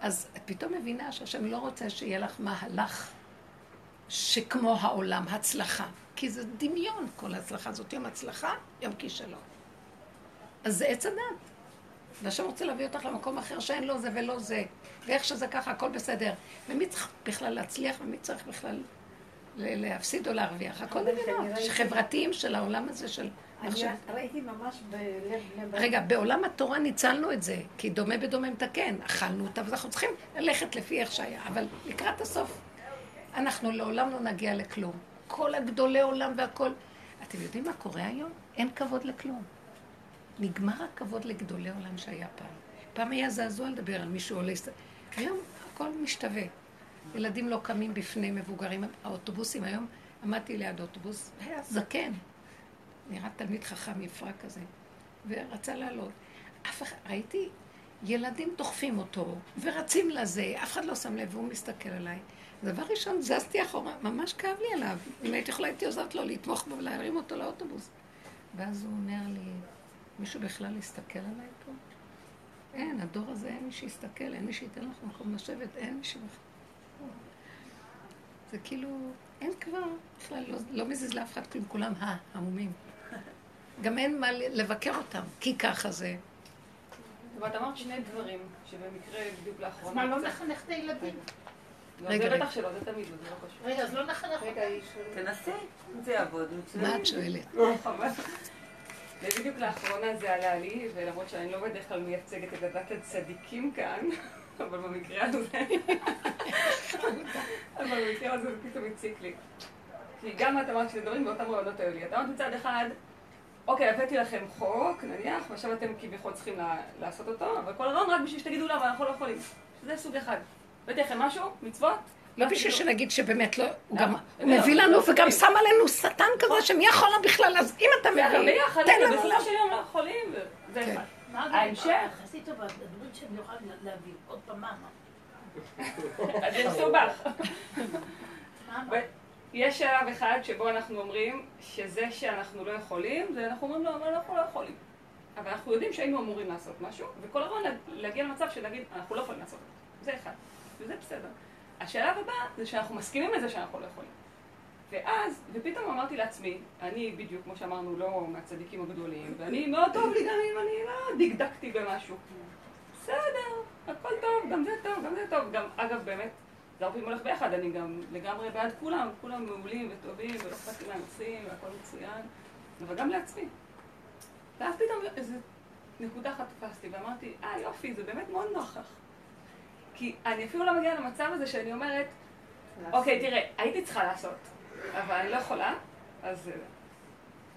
אז את פתאום מבינה שהשם לא רוצה שיהיה לך מהלך שכמו העולם, הצלחה. כי זה דמיון, כל ההצלחה הזאת. יום הצלחה, יום כישלון. אז זה עץ הדת. והשם רוצה להביא אותך למקום אחר שאין לו זה ולא זה. ואיך שזה ככה, הכל בסדר. ומי צריך בכלל להצליח ומי צריך בכלל להפסיד או להרוויח? הכל מבינות, חברתיים של העולם הזה של... אני ראיתי ממש בלב רגע, בעולם התורה ניצלנו את זה, כי דומה בדומה מתקן. אכלנו אותה, ואנחנו צריכים ללכת לפי איך שהיה. אבל לקראת הסוף, אנחנו לעולם לא נגיע לכלום. כל הגדולי עולם והכל... אתם יודעים מה קורה היום? אין כבוד לכלום. נגמר הכבוד לגדולי עולם שהיה פעם. פעם היה זעזוע לדבר על מישהו עולה... היום הכל משתווה. ילדים לא קמים בפני מבוגרים. האוטובוסים, היום עמדתי ליד אוטובוס, היה זקן. נראה תלמיד חכם יפרה כזה, ורצה לעלות. אף אחד, ראיתי ילדים דוחפים אותו, ורצים לזה, אף אחד לא שם לב, והוא מסתכל עליי. דבר ראשון, זזתי אחורה, ממש כאב לי עליו. אם הייתי יכולה, הייתי עוזרת לו לתמוך בו ולהרים אותו לאוטובוס. ואז הוא אומר לי, מישהו בכלל יסתכל עליי פה? אין, הדור הזה אין מי שיסתכל, אין מי שייתן לך מקום לשבת, אין מי שבכלל. זה כאילו, אין כבר, בכלל לא, לא מזיז לאף אחד כלום, כולם המומים. גם אין מה לבקר אותם, כי ככה זה. אבל את אמרת שני דברים, שבמקרה בדיוק לאחרונה... אז מה, לא מחנך את הילדים? רגע, זה רגע. בטח שלא, זה תמיד לא, זה לא קשור. רגע, אז לא נחנך שואלת. תנסי, זה יעבוד. מה את שואלת? חבל. זה בדיוק לאחרונה זה עלה לי, ולמרות שאני לא בדרך כלל מייצגת את הדת הצדיקים כאן, <laughs> אבל במקרה הזה, אבל במקרה הזה זה פתאום הציק לי. כי גם את אמרת שזה דברים באותם רעיונות היו לי. את אמרת מצד אחד, אוקיי, הבאתי לכם חוק, נניח, ועכשיו אתם כביכול צריכים לעשות אותו, אבל כל הרעיון רק בשביל שתגידו למה אנחנו לא יכולים. זה סוג אחד. הבאתי לכם משהו, מצוות, לא בשביל שנגיד שבאמת לא, הוא גם, לא, לא, מביא לא, לנו לא, וגם לא. שם עלינו שטן כזה שמי יכול בכלל, אז אם אתה מביא, תן לנו בסופו של יום לא יכולים, כן. אחד. ההמשך? עשית טובה, הדברים שאני יכולה להבין. עוד פעם, מה? זה מסובך. יש שלב אחד שבו אנחנו אומרים שזה שאנחנו לא יכולים, זה אנחנו אומרים לו, אבל אנחנו לא יכולים. אבל אנחנו יודעים שהיינו אמורים לעשות משהו, וכל הזמן לה- להגיע למצב שנגיד, אנחנו לא יכולים לעשות את זה. זה אחד, וזה בסדר. השלב הבא זה שאנחנו מסכימים לזה שאנחנו לא יכולים. ואז, ופתאום אמרתי לעצמי, אני בדיוק, כמו שאמרנו, לא מהצדיקים הגדולים, ואני מאוד טוב לי גם אם אני לא דקדקתי במשהו. בסדר, הכל טוב, גם זה טוב, גם זה טוב. גם, אגב, באמת, זה הרבה פעמים הולך ביחד, אני גם לגמרי בעד כולם, כולם מעולים וטובים, ולא אכפת לי עושים, והכל מצוין, אבל גם לעצמי. ואז פתאום איזו נקודה אחת תפסתי, ואמרתי, אה יופי, זה באמת מאוד נוח. כי אני אפילו לא מגיעה למצב הזה שאני אומרת, אוקיי, תראה, הייתי צריכה לעשות, אבל אני לא יכולה, אז אה,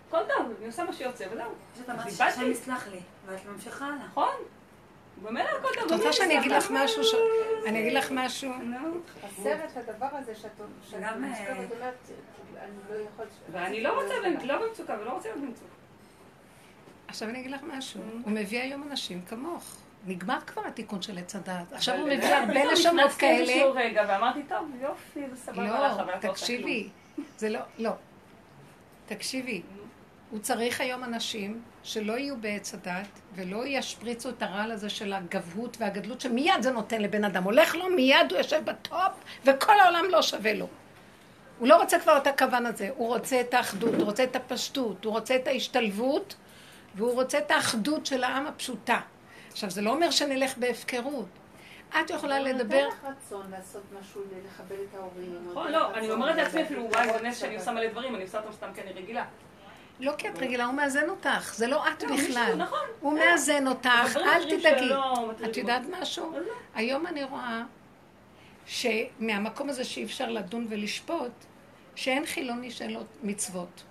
הכל טוב, אני עושה מה שיוצא, וזהו. פשוט איבדתי. שהשם יסלח לי, ואת ממשיכה הלאה. נכון? במילא הכל טוב. את רוצה שאני אגיד לך משהו, אני אגיד לך משהו. חסר את הדבר הזה שאת אה, אומרת, אני לא. ואני לא רוצה, להיות- לא במצוקה ולא רוצה להיות במצוקה. עכשיו אני אגיד לך משהו, הוא מביא היום אנשים כמוך, נגמר כבר התיקון של עץ הדעת, עכשיו הוא מביא הרבה נשמות נכנסתי כאלה, איזשהו רגע ואמרתי, טוב, יופי, זה סבבה לך, אבל את לא, לא תקשיבי, זה לא, לא, תקשיבי, הוא צריך היום אנשים שלא יהיו בעץ הדת ולא ישפריצו את הרעל הזה של הגבהות והגדלות שמיד זה נותן לבן אדם. הולך לו, מיד הוא יושב בטופ וכל העולם לא שווה לו. הוא לא רוצה כבר את הכוון הזה, הוא רוצה את האחדות, הוא רוצה את הפשטות, הוא רוצה את ההשתלבות והוא רוצה את האחדות של העם הפשוטה. עכשיו, זה לא אומר שנלך בהפקרות. את יכולה לדבר... נותן לך רצון לעשות משהו, לכבד את ההורים. נכון, לא, אני אומרת לעצמי אפילו, את וואי, זה נס שאני. עושה מלא דברים, אני עושה אותם סתם כי אני רגילה. לא כי את רגילה, הוא מאזן אותך, זה לא את לא, בכלל. נכון. הוא אה, מאזן אותך, אל תדאגי. את יודעת. משהו? לא. היום אני רואה שמהמקום הזה שאי אפשר לדון ולשפוט, שאין חילוני שאין לו מצוות.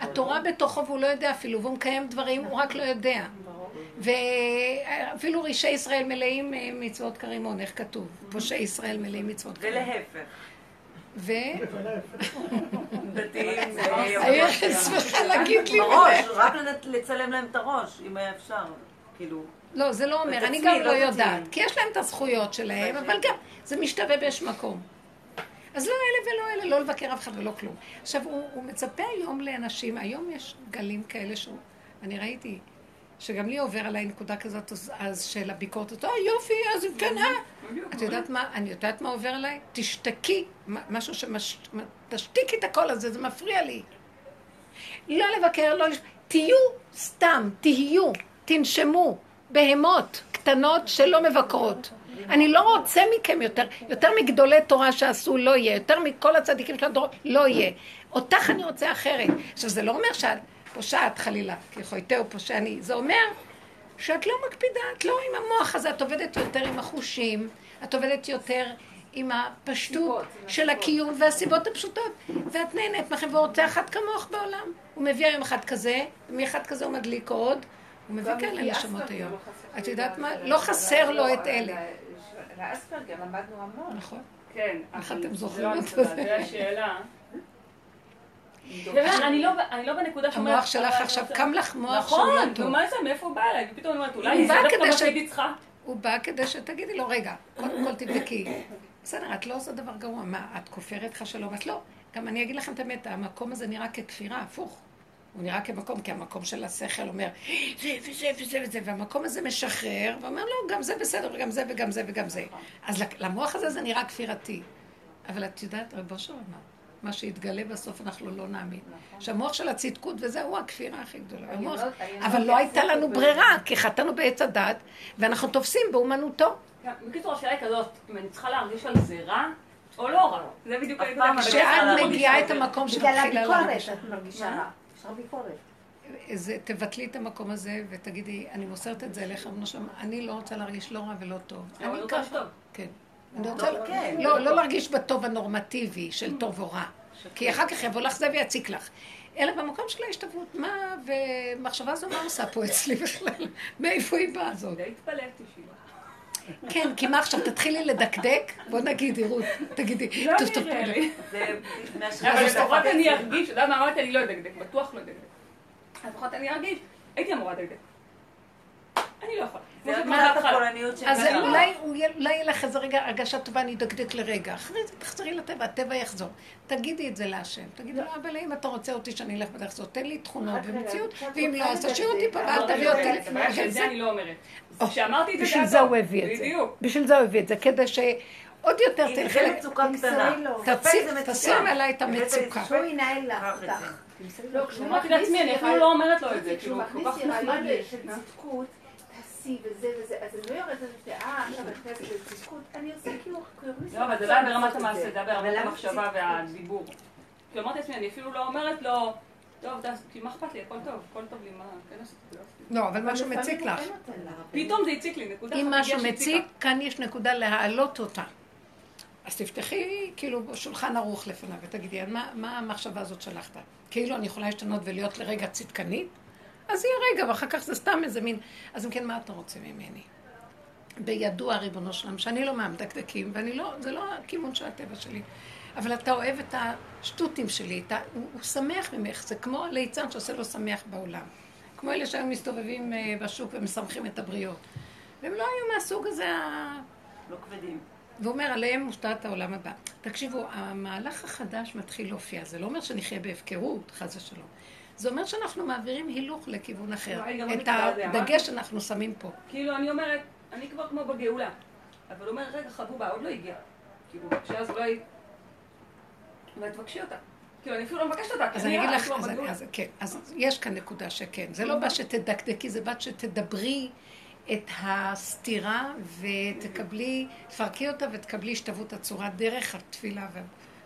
התורה בתוכו והוא לא יודע אפילו, והוא מקיים דברים, הוא רק לא יודע. ואפילו רישי ישראל מלאים אה, מצוות כרימון, איך כתוב? פושעי ישראל מלאים מצוות כרימון. ולהפך. ו... דתיים, <laughs> הייתי שמחה להגיד לי בראש. רק לצלם להם את הראש, אם היה אפשר. כאילו, לא, זה לא אומר, אני גם לא לא יודעת. כי יש להם את הזכויות שלהם, אבל גם זה משתווה באיש מקום. אז לא אלה ולא אלה, לא לבקר אף אחד ולא כלום. עכשיו, הוא, הוא מצפה היום לאנשים, היום יש גלים כאלה שהוא, אני ראיתי, שגם לי עובר עליי נקודה כזאת, אז, של הביקורת, אז, אה יופי, אז אם כן, אה. את יודעת מה, אני יודעת מה עובר עליי? תשתקי, משהו שמש... תשתיקי את הקול הזה, זה מפריע לי. לא לבקר, לא... לש- תהיו סתם, תהיו, תנשמו, בהמות קטנות שלא מבקרות. אני לא רוצה מכם יותר, יותר מגדולי תורה שעשו לא יהיה, יותר מכל הצדיקים של הדורות לא יהיה. אותך אני רוצה אחרת. עכשיו זה לא אומר שאת פושעת חלילה, כי חויתהו פושעני, זה אומר שאת לא מקפידה, את לא עם המוח הזה, את עובדת יותר עם החושים, את עובדת יותר עם הפשטות של הקיום והסיבות הפשוטות, ואת נהנית מכם ורוצה אחת כמוך בעולם. הוא מביא היום אחד כזה, ומאחד כזה הוא מדליק עוד, הוא מביא כאלה נשמות היום. לא את יודעת מה? לא חסר לו את לא, אלה. לאספרגר למדנו המון. נכון. כן, איך אתם זוכרים לא את זה? זה השאלה. אני לא- אני לא בנקודה שאומרת... המוח שלך עכשיו, קם לך מוח שהוא נכון, לא טוב. מה זה, מאיפה הוא בא אליי? ופתאום אני אומרת, אולי זה דווקא מה שהייתי צריכה. הוא בא כדי שתגידי לו, רגע, קודם כל תבדקי. בסדר, את לא עושה דבר גרוע. מה, את כופרת לך שלום? את לא. גם אני אגיד לכם את האמת, המקום הזה נראה ככפירה, הפוך. הוא נראה כמקום, כי המקום של השכל אומר, זה וזה וזה וזה, והמקום הזה משחרר, ואומר, לא, גם זה בסדר, וגם זה וגם זה וגם זה. אז למוח הזה זה נראה כפירתי. אבל את יודעת, רב אושר אמר, מה שיתגלה בסוף אנחנו לא נאמין. שהמוח של הצדקות וזה הוא הכפירה הכי גדולה. המוח. אבל לא הייתה לנו ברירה, כי חטאנו בעץ הדת, ואנחנו תופסים באומנותו. בקיצור, השאלה היא כזאת, אם אני צריכה להרגיש על זה רע, או לא רע. זה בדיוק הנקודה. לא כשאת מגיעה את את זה. המקום בגלל שמתחילה הביקורת להרגיש. את מרגישה רע. אפשר ביקורת. זה, תבטלי את המקום הזה ותגידי, אני מוסרת את זה אליך, אני לא רוצה להרגיש לא רע ולא טוב. אני לא ככה. טוב. כן. אני רוצה, כן. לא, לא להרגיש בטוב הנורמטיבי של טוב או רע. כי אחר כך יבוא לך זה ויציק לך. אלא במקום של ההשתוות, מה, ומחשבה זו מה עושה פה אצלי בכלל? <laughs> מאיפה היא באה זאת? די התפלאתי שהיא באה. כן, כי מה עכשיו, תתחילי לדקדק? בוא נגיד, רות, תגידי. לא טוב, טוב, נראה. לי. אבל לפחות אני. ארגיש, אתה יודע מה אמרתי? אני לא אדקדק, בטוח לא אדקדק. לפחות אני ארגיש, הייתי אמורה לדקדק. אני לא אז. אולי יהיה לך איזה רגע הרגשה טובה, אני אדקדק לרגע. אחרי זה תחזרי לטבע, הטבע יחזור. תגידי את זה להשם. תגידי לו, אבל אם אתה רוצה אותי שאני אלך בדרך הזאת, תן לי תכונות ומציאות, ואם לא, אז תשאיר אותי פה. ואל תביא אותי. של זה אני לא אומרת. כשאמרתי את זה, בשביל זה. הוא הביא את זה. בדיוק. בשביל זה הוא הביא את זה, כדי שעוד יותר אם תלכי... זה מצוקה קטנה. תשים עליי את המצוקה. שהוא ינהל לך אותך. לא. כשהוא לעצמי, אני אפילו לא אומרת לו את זה, כשהוא כאילו, מכניס רעיון לי. של צדקות, תעשי וזה וזה, אז אני לא יורדת לזה, אה, עכשיו את נכנסת לצדקות, אני עושה כאילו, כאילו, לא, אבל זה לא היה ברמת המעשה, זה. היה ברמת המחשבה? והדיבור. כי אמרתי לעצמי, אני אפילו לא אומרת לו, טוב, תעש- כי מה אכפת לי, הכל טוב, הכל טוב לי, מה, כן עשיתי, לא עשיתי. לא, אבל משהו מציק לך. כן. פתאום זה הציק לי, נקודה אם משהו. מציק, כאן יש נקודה להעלות אותה. אז תפתחי כאילו שולחן ערוך לפניו ותגידי, מה המחשבה הזאת שלחת? כאילו אני יכולה להשתנות ולהיות לרגע צדקנית? אז יהיה רגע, ואחר כך זה סתם איזה מין... אז אם כן, מה אתה רוצה ממני? בידוע, ריבונו שלם, שאני לא מהמדקדקים, ואני לא, זה לא הכיוון של הטבע שלי. אבל אתה אוהב את השטותים שלי, את ה, הוא, הוא שמח ממך, זה כמו הליצן שעושה לו שמח בעולם. כמו אלה שהיו מסתובבים אה, בשוק ומשמחים את הבריות. והם לא היו מהסוג הזה ה... לא כבדים. והוא אומר, עליהם מושתת העולם הבא. תקשיבו, המהלך החדש מתחיל להופיע. זה לא אומר שנחיה בהפקרות, חס ושלום. זה אומר שאנחנו מעבירים הילוך לכיוון אחר. לא, את הדגש שאנחנו שמים פה. כאילו, אני אומרת, אני כבר כמו בגאולה. אבל אומר, רגע, חבובה, עוד לא הגיע. כאילו, שאז אולי... אולי תבקשי אותה. כאילו, אני אפילו לא מבקשת אותה. אז אני אגיד לך, אז. אז, כן, אז יש כאן נקודה שכן. זה לא בא שתדקדקי, זה בא שתדברי את הסתירה ותקבלי, תפרקי אותה ותקבלי השתוות הצורה דרך התפילה וה-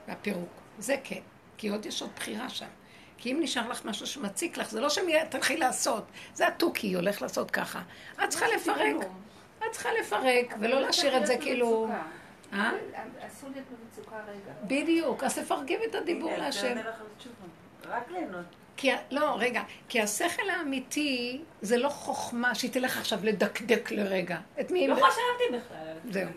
והפירוק. זה כן, כי עוד יש עוד בחירה שם. כי אם נשאר לך משהו שמציק לך, זה לא שמיד תלכי לעשות, זה התוכי הולך לעשות ככה. את צריכה לפרק, את צריכה לפרק, ולא להשאיר את זה כאילו... אה? אסור להיות במצוקה רגע. בדיוק, אז תפרגי את הדיבור להשם. רק ליהנות. כי, לא, רגע, כי השכל האמיתי זה לא חוכמה שהיא תלך עכשיו לדקדק לרגע. את מי... לא חשבתי בכלל. על זהו.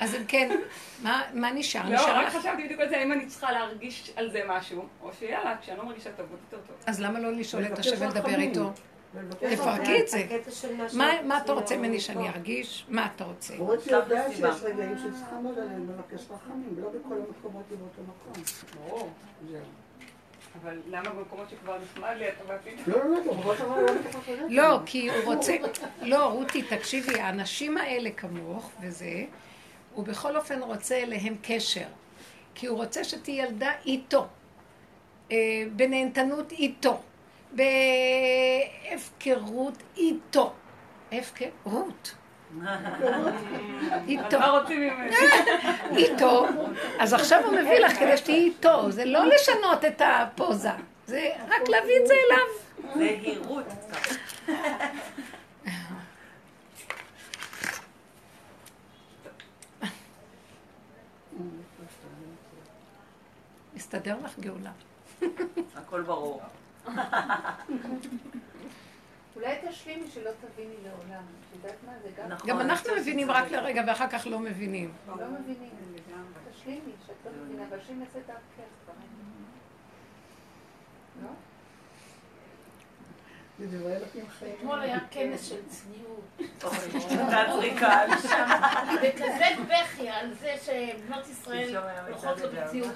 אז אם כן, מה, מה נשאר? לא, נשאר רק לך... חשבתי בדיוק על זה, האם אני צריכה להרגיש על זה משהו, או שיאללה, כשאני לא מרגישה טוב, עוד יותר טוב. אז למה לא לשאול את לבקש השם ולדבר. איתו? תפרקי את זה. מה אתה רוצה עושים ממני שאני. ארגיש? מה אתה רוצה? רותי שלח יודע לסיבה. שיש רגעים שצריכה לעמוד עליהם ולבקש רחמים, ולא בכל המקומות היא באותו מקום. ברור. אבל למה במקומות שכבר נחמד לי, אתה ואפילו... לא, לא, לא. לא, כי הוא רוצה... לא, רותי, תקשיבי, האנשים האלה כמוך וזה, הוא בכל אופן רוצה אליהם קשר. כי הוא רוצה שתהיי ילדה איתו. אה, בנהנתנות איתו. בהפקרות איתו. הפקרות. <laughs> איתו. <laughs> איתו. אז עכשיו הוא מביא לך כדי שתהיי איתו. זה לא לשנות את הפוזה. זה רק להביא את זה אליו. זהירות. מסתדר לך גאולה. הכל ברור. אולי תשלימי שלא תביני לעולם. את יודעת מה? זה גם... נכון. גם אנחנו מבינים רק לרגע ואחר כך לא מבינים. לא מבינים. תשלימי, שאת לא מבינה, אבל שהיא נעשית דרכך. לא? אתמול היה כנס של צניעות. תעצרי קל. וכזה בכי על זה שבנות ישראל הולכות בציוד,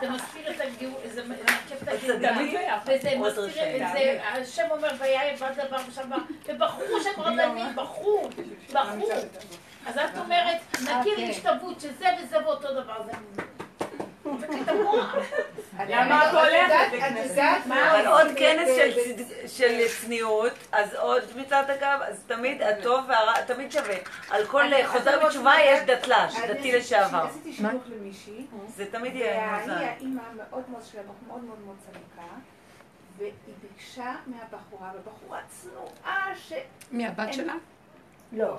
זה מזכיר את הגאולה, זה מעכב את. הגאולה. וזה מזכיר, רשעים. וזה, השם אומר, ויהיה בת דבר ושם דבר, ובחרו שם רבנים, בחרו, בחרו. אז את אומרת, נכיר אוקיי. השתוות, שזה וזה ואותו דבר, זה... למה את הולכת? אבל עוד כנס של צד- של צניעות, אז עוד מצד הקו, אז תמיד הטוב והרע, תמיד שווה. על כל חוזר בתשובה יש דתל"ש, דתי לשעבר. עשיתי שיווק למישהי, זה תמיד יהיה והיא מאוזן. האימא מאוד מאוד שלה, מאוד מאוד מאוד צדיקה, והיא ביקשה מהבחורה, והבחורה צנועה ש... מהבת שלה? לא.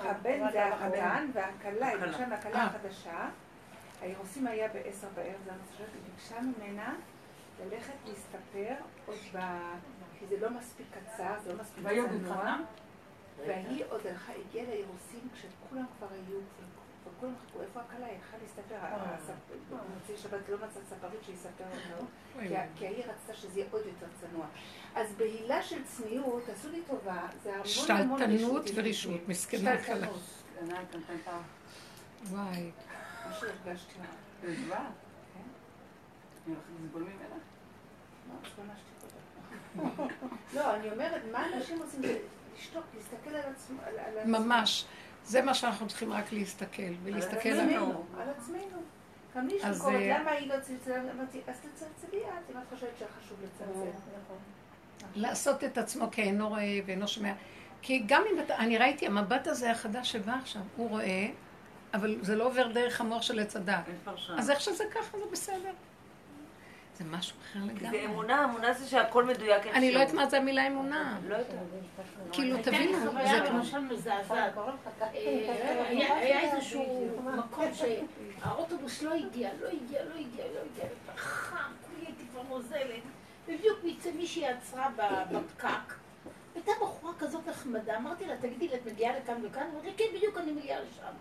הבן זה החתן, והכלה, היא ביקשה מהכלה אה. החדשה, האירוסים היה בעשר בערב, זה המצב היא ביקשה ממנה ללכת להסתפר עוד ב... כי זה לא מספיק קצר, זה לא מספיק צנוע? והיא עוד הלכה, הגיעה לאירוסים כשכולם כבר היו, וכולם חיכו, איפה הכלה? היא הלכה להסתפר, במוצאי שבת לא מצאה ספרית שיספר לנו, כי ה- כי ההיא רצתה שזה יהיה עוד יותר צנוע. אז בהילה של צניעות, עשו לי טובה, זה המון המון שתלטנות רשות ורשעות, בפנים. מסכנה הכלה. שתלטנות. וואי. מה שהרגשתי. כן? אני הולכת לסבול ממנה? לא. <laughs> לא, אני אומרת, מה אנשים עושים? זה לשתוק, להסתכל על עצמם, על על עצמם. ממש. זה מה שאנחנו צריכים רק להסתכל, ולהסתכל על על... עצמנו, על עצמנו. גם לי ביקורת, אה, למה היא לא צלצלה? אמרתי, אז תצלצלי את, אם את חושבת שחשוב לצלצל. לעשות את עצמו כאינו רואה ואינו שומע. כי גם אם אתה, אני ראיתי, המבט הזה החדש שבא עכשיו, הוא רואה, אבל זה לא עובר דרך המוח של עץ הדת. אז איך שזה ככה, זה בסדר. זה משהו אחר לגמרי. זה אמונה, אמונה זה שהכל מדויק. אני לא יודעת מה זה המילה אמונה. לא יודעת. כאילו, הייתה תבינו, זה כמו... למשל מזעזעת. היה איזשהו מקום שהאוטובוס לא הגיע, לא הגיע, לא הגיע, לא הגיע, חם, כולי הייתי כבר נוזלת. בדיוק מצא מישהי עצרה בפקק. הייתה בחורה כזאת נחמדה, אמרתי לה, תגידי לי, את מגיעה לכאן וכאן? לי, כן, בדיוק אני מגיעה לשם.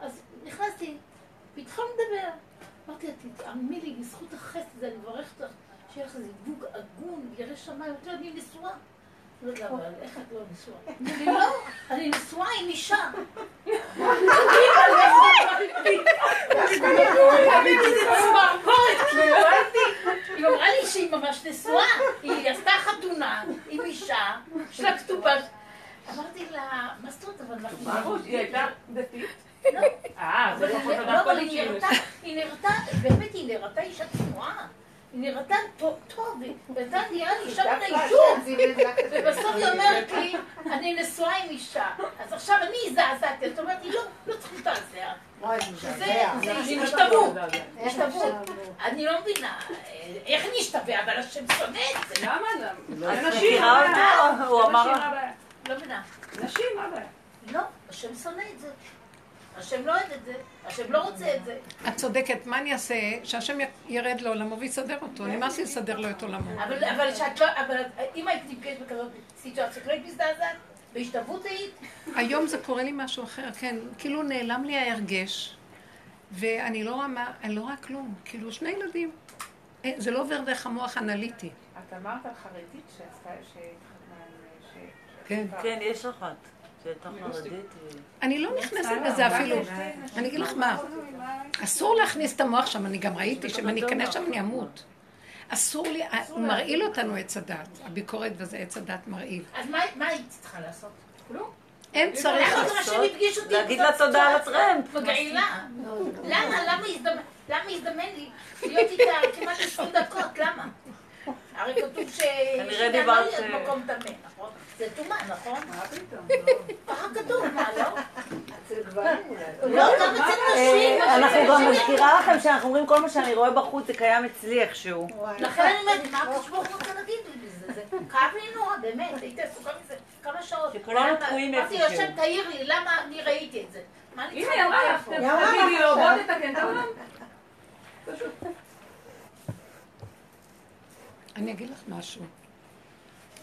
אז נכנסתי, והתחלנו לדבר. אמרתי לה, תתאמי לי, בזכות החסד הזה, אני מברכת אותך, שיהיה לך איזה זוג הגון, ירא שמיים, אמרתי לה, אני נשואה. לא יודע, אבל איך את לא נשואה? <laughs> לא, אני נשואה עם אישה. <laughs> היא אמרה לי שהיא ממש נשואה, היא עשתה חתונה עם אישה, יש לה כתובה. אמרתי לה, מה זאת אומרת, אבל אנחנו... היא הייתה דתית? לא. אה, זה לא אבל יכול לא, אבל קודם היא נראתה, היא נראתה, באמת היא נראתה אישה צנועה. היא נראתה טוב, היא הייתה נראה לי אישה מן היישוב. ובסוף היא אומרת לי, אני נשואה עם אישה. אז עכשיו אני הזדעזעתי, את אומרת לי, לא, לא צריך להזדעזע. שזה, זה השתוו, השתוו. אני לא מבינה, איך נשתווה, אבל השם שונא את זה. למה? נשים, מכירה מה אותו? הוא אמר... נשים? לא מבינה. נשים, מה הבעיה? לא, השם שונא את זה. השם לא אוהב את זה, השם לא רוצה את זה. את צודקת, מה אני אעשה? שהשם ירד לעולמו ויסדר אותו, נמאס לי לסדר לו את עולמו. אבל, אבל שאת לא, אבל אם היית נפגעת בכזאת סיטואציה, לא היית מזדעזעת? בהשתוות היית? היום זה קורה לי משהו אחר, כן, כאילו נעלם לי ההרגש, ואני לא רואה מה, אני לא רואה כלום, כאילו שני ילדים. אה, זה לא עובר דרך המוח האנליטי. את אמרת על חרדית שעשתה, שהתחתנה עם... כן. כן, יש אחת. ו- אני לא נכנסת בזה אפילו. אני אגיד לך מה, אסור להכניס את המוח שם, אני גם ראיתי שאם אני אכנס שם אני אמות. אסור לי, הוא מרעיל אותנו עץ הדת, הביקורת וזה עץ הדת מרעיל. אז מה, מה היית צריכה לעשות? כלום? אין צריך למה לעשות. שהם הפגישו אותי? להגיד לה תודה על הטרמפ. מגעילה. למה? למה הזדמן- למה הזדמן לי להיות איתה כמעט 20 דקות? למה? הרי כתוב ש... כנראה לא דיברת, אה, מקום טמא, נכון? זה טומאה, נכון? מה פתאום? <laughs> ככה כתוב, מה, לא? לא, גם אצל נשים. אה, אנחנו גם. מזכירה לכם שאנחנו אומרים כל מה שאני רואה בחוץ זה קיים אצלי איכשהו. לכן אני אומרת, מה הקדוש ברוך הוא רוצה להגיד לי בזה? זה כאב לי נורא, באמת, הייתי עסוקה מזה כמה שעות. שכולנו למה- תקועים אמרתי איפשהו. השם, תעיר לי, למה אני ראיתי את זה? מה אני הנה, צריכה היא אמרה לך? תגידי לו, בוא תתקן את העולם. פשוט. אני אגיד לך משהו.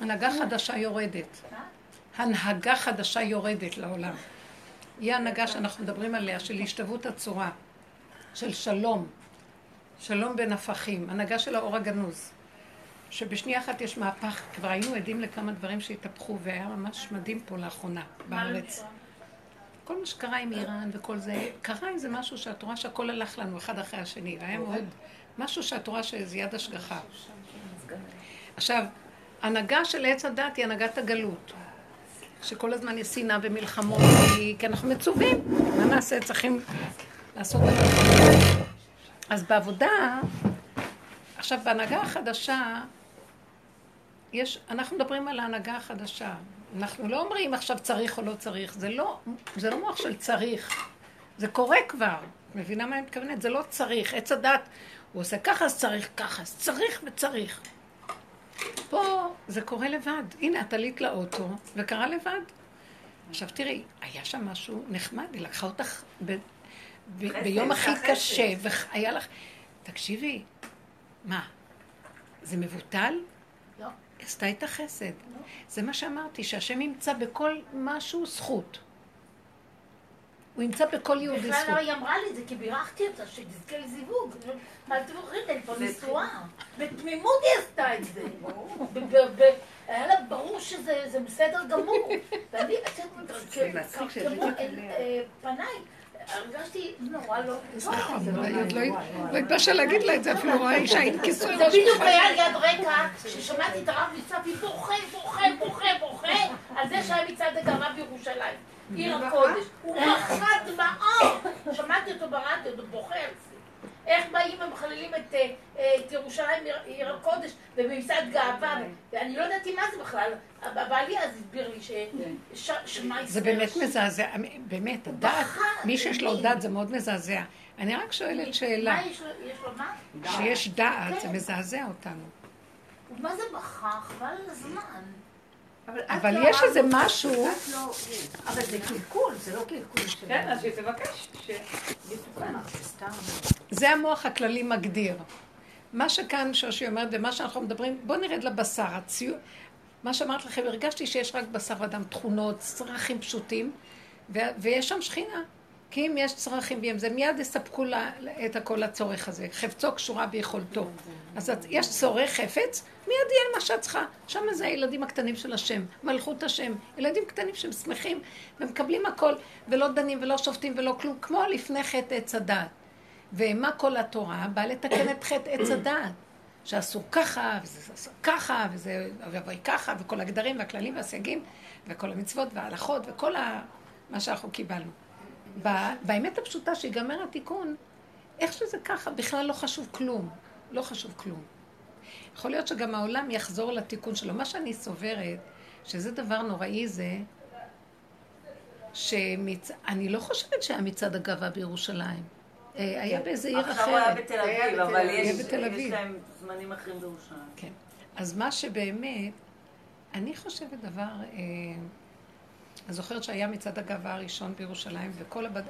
הנהגה חדשה יורדת. הנהגה חדשה יורדת לעולם. היא ההנהגה שאנחנו מדברים עליה, של השתוות הצורה, של שלום, שלום בין הפכים, הנהגה של האור הגנוז. שבשנייה אחת יש מהפך, כבר היינו עדים לכמה דברים שהתהפכו, והיה ממש מדהים פה לאחרונה, בארץ. כל מה שקרה עם איראן וכל זה, קרה איזה משהו שאת רואה שהכל הלך לנו אחד אחרי השני, והיה מאוד משהו שאת רואה שזה יד השגחה. עכשיו, הנהגה של עץ הדת היא הנהגת הגלות. שכל הזמן יש שנאה ומלחמות, כי- אנחנו מצווים. מה נעשה? צריכים לעשות את זה. אז בעבודה, עכשיו, בהנהגה החדשה, יש, אנחנו מדברים על ההנהגה החדשה. אנחנו לא אומרים עכשיו צריך או לא צריך, זה לא, זה לא מוח של צריך, זה קורה כבר. מבינה מה אני מתכוונת? זה לא צריך. עץ הדת, הוא עושה ככה, אז צריך ככה, אז צריך וצריך. פה זה קורה לבד. הנה, את עלית לאוטו, וקרה לבד. עכשיו תראי, היה שם משהו נחמד, היא לקחה אותך ב, ב, ביום הכי קשה, והיה לך... תקשיבי, מה, זה מבוטל? לא. עשתה את החסד. זה מה שאמרתי, שהשם ימצא בכל משהו זכות. הוא ימצא בכל יהודי בכלל זכות. לא היא אמרה לי את זה, כי בירכתי אותה, שתזכה לזיווג. מה אתם אומרים? אני כבר נשואה. בתמימות היא עשתה את זה. היה לה ברור שזה זה בסדר גמור. ואני, את יודעת, אה, פניי, הרגשתי נורא לא... אבל היא עוד לא לא התבשלה להגיד לה את זה, אפילו רואה אישה עם כיסוי זה. בדיוק היה ליד רקע, ששמעתי את הרב מצפי בוכה, בוכה, בוכה, בוכה, על זה שהיה מצעד הגאווה בירושלים. עיר הקודש. הוא בכה דמעות. שמעתי אותו ברדיו, הוא בוכה על זה. איך באים ומחללים את, אה, את ירושלים, עיר- הקודש, ובמצעד גאווה, ואני לא ידעתי מה זה בכלל. בעלי אז הסביר לי ששמע זה באמת מזעזע, באמת, הדעת, מי שיש לו דעת זה מאוד מזעזע. אני רק שואלת שאלה, מה יש לו, מה? כשיש דעת זה כן. מזעזע אותנו. מה זה בכה? חבל על הזמן. אבל יש איזה משהו, אבל זה קלקול, זה לא קלקול של... כן, אז שתבקש, שיתוקן. זה המוח הכללי מגדיר. מה שכאן שושי אומרת ומה שאנחנו מדברים, בואו נרד לבשר. הציור, מה שאמרת לכם, הרגשתי שיש רק בשר אדם תכונות, צרכים פשוטים, ו- ויש שם שכינה. כי אם יש צרכים בהם, זה מיד יספקו לה את הכל לצורך הזה. חפצו קשורה ביכולתו. אז יש צורך חפץ, מיד יהיה מה שאת צריכה. שם זה הילדים הקטנים של השם, מלכות השם. ילדים קטנים שהם שמחים ומקבלים הכל, ולא דנים ולא שופטים ולא כלום, כמו לפני חטא עץ הדעת. ומה כל התורה? באה לתקן את חטא עץ הדעת. שאסור ככה, וזה אסור ככה, וזה יבואי ככה, וכל הגדרים והכללים והסייגים, וכל המצוות וההלכות, וכל ה... מה שאנחנו קיבלנו. באמת הפשוטה שיגמר התיקון, איך שזה ככה, בכלל לא חשוב כלום. לא חשוב כלום. יכול להיות שגם העולם יחזור לתיקון שלו. מה שאני סוברת, שזה דבר נוראי זה, שמצ... אני לא חושבת שהיה מצעד הגאווה בירושלים. אה, היה באיזה עיר עכשיו הוא היה אחרת. בתל אביב, אבל יש בתל יש אביב. להם זמנים אחרים בירושלים. כן. אז מה שבאמת, אני חושבת דבר, אה, אני זוכרת שהיה מצעד הגאווה הראשון בירושלים, וכל הבד...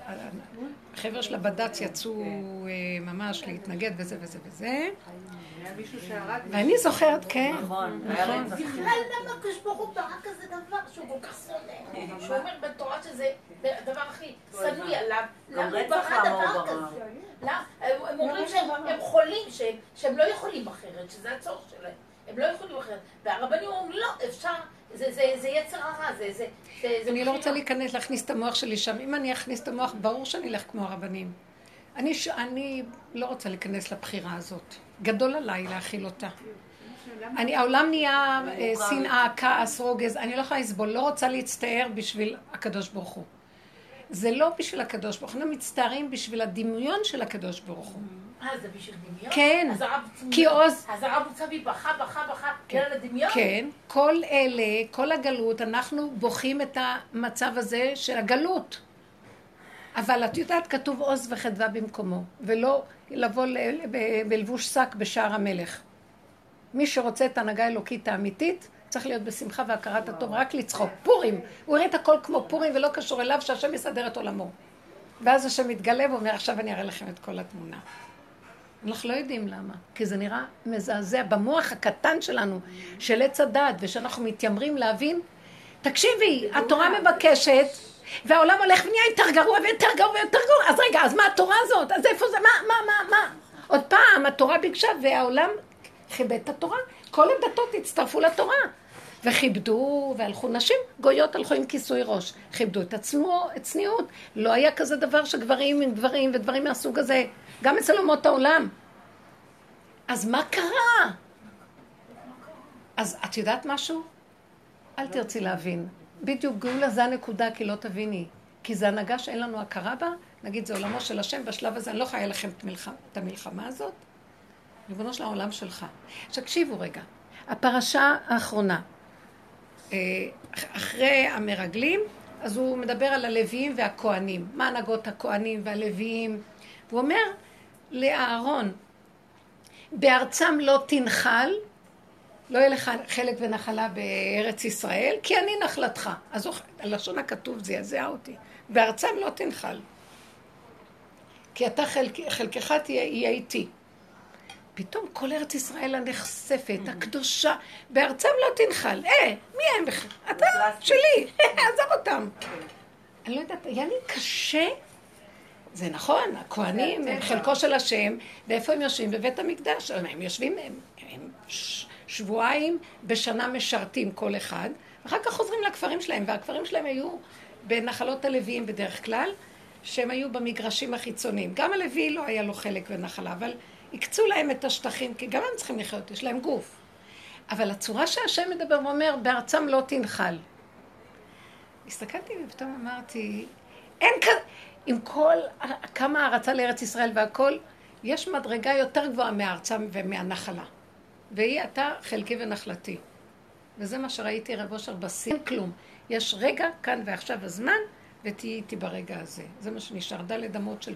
החבר'ה של הבד"ץ יצאו אה, ממש להתנגד וזה וזה וזה, היה מישהו שהרג... ואני זוכרת, כן, נכון, נכון. בכלל למה הקדוש ברוך הוא ברא כזה דבר שהוא כל כך שונא? שהוא אומר בתורה שזה הדבר הכי שנוא עליו. למה הוא ברא דבר? כזה? הם אומרים שהם הם חולים, שהם- שהם לא יכולים אחרת, שזה הצורך שלהם. הם לא יכולים אחרת. והרבנים אומרים, לא, אפשר, זה- זה זה יצר הרע, זה... זה- זה- זה אני לא בחירה." רוצה להיכנס, להכניס את המוח שלי שם. אם אני אכניס את המוח, ברור שאני אלך כמו הרבנים. אני, ש... אני לא רוצה להיכנס לבחירה הזאת. גדול עליי להכיל אותה. אני, העולם נהיה אה, שנאה, כעס, רוגז, אני לא יכולה לסבול, לא רוצה להצטער בשביל הקדוש ברוך הוא. זה לא בשביל הקדוש ברוך הוא, אנחנו מצטערים בשביל הדמיון של הקדוש ברוך הוא. אה, זה בשביל דמיון? כן. כי עוז, אז הרב בכה, בכה, בכה, בגלל הדמיון? כן, כל אלה, כל הגלות, אנחנו בוכים את המצב הזה של הגלות. אבל את יודעת, כתוב עוז וחדווה במקומו, ולא לבוא בלבוש שק בשער המלך. מי שרוצה את ההנהגה האלוקית האמיתית, צריך להיות בשמחה והכרת הטוב, רק לצחוק. פורים, הוא יראה את הכל כמו פורים ולא קשור אליו, שהשם יסדר את עולמו. ואז השם מתגלה ואומר, עכשיו אני אראה לכם את כל התמונה. אנחנו לא יודעים למה, כי זה נראה מזעזע במוח הקטן שלנו, של עץ הדעת, ושאנחנו מתיימרים להבין. תקשיבי, התורה מבקשת, והעולם הולך ונהיה יותר גרוע ויותר גרוע ויותר גרוע, אז רגע, אז מה התורה הזאת? אז איפה זה? מה, מה, מה, מה? עוד פעם, התורה ביקשה, והעולם כיבד את התורה. כל הדתות הצטרפו לתורה. וכיבדו, והלכו נשים גויות הלכו עם כיסוי ראש. כיבדו את עצמו, את צניעות. לא היה כזה דבר שגברים עם גברים ודברים מהסוג הזה. גם אצל אומות העולם. אז מה קרה? אז את יודעת משהו? אל תרצי להבין. בדיוק גאולה זה הנקודה, כי לא תביני. כי זה הנהגה שאין לנו הכרה בה, נגיד זה עולמו של השם, בשלב הזה אני לא יכולה לכם את, המלחמה, את המלחמה הזאת. ריבונו של העולם שלך. תקשיבו רגע, הפרשה האחרונה, אה, אחרי המרגלים, אז הוא מדבר על הלוויים והכוהנים, מה הנהגות הכוהנים והלוויים, הוא אומר לאהרון, בארצם לא תנחל, לא יהיה לך חלק ונחלה בארץ ישראל, כי אני נחלתך. אז הלשון הכתוב זעזע אותי. בארצם לא תנחל. כי אתה חלק, חלקך תהיה, יהיה איתי. פתאום כל ארץ ישראל הנחשפת, הקדושה, בארצם לא תנחל. אה, מי הם בכלל? אתה שלי, <laughs> עזוב אותם. אני לא יודעת, היה לי קשה. זה נכון, הכוהנים הם חלקו של השם, ואיפה הם יושבים? בבית המקדש. הם יושבים, הם, הם שבועיים בשנה משרתים כל אחד, ואחר כך חוזרים לכפרים שלהם, והכפרים שלהם היו בנחלות הלוויים בדרך כלל, שהם היו במגרשים החיצוניים. גם הלוי לא היה לו חלק ונחלה, אבל הקצו להם את השטחים, כי גם הם צריכים לחיות, יש להם גוף. אבל הצורה שהשם מדבר ואומר, בארצם לא תנחל. הסתכלתי ופתאום אמרתי, אין כאן, עם כל, כמה הערצה לארץ ישראל והכל, יש מדרגה יותר גבוהה מארצם ומהנחלה. והיא אתה חלקי ונחלתי. וזה מה שראיתי רב אושר בשיא, אין כלום. יש רגע, כאן ועכשיו הזמן, ותהיי איתי ברגע הזה. זה מה שנשאר, דלת אמות של,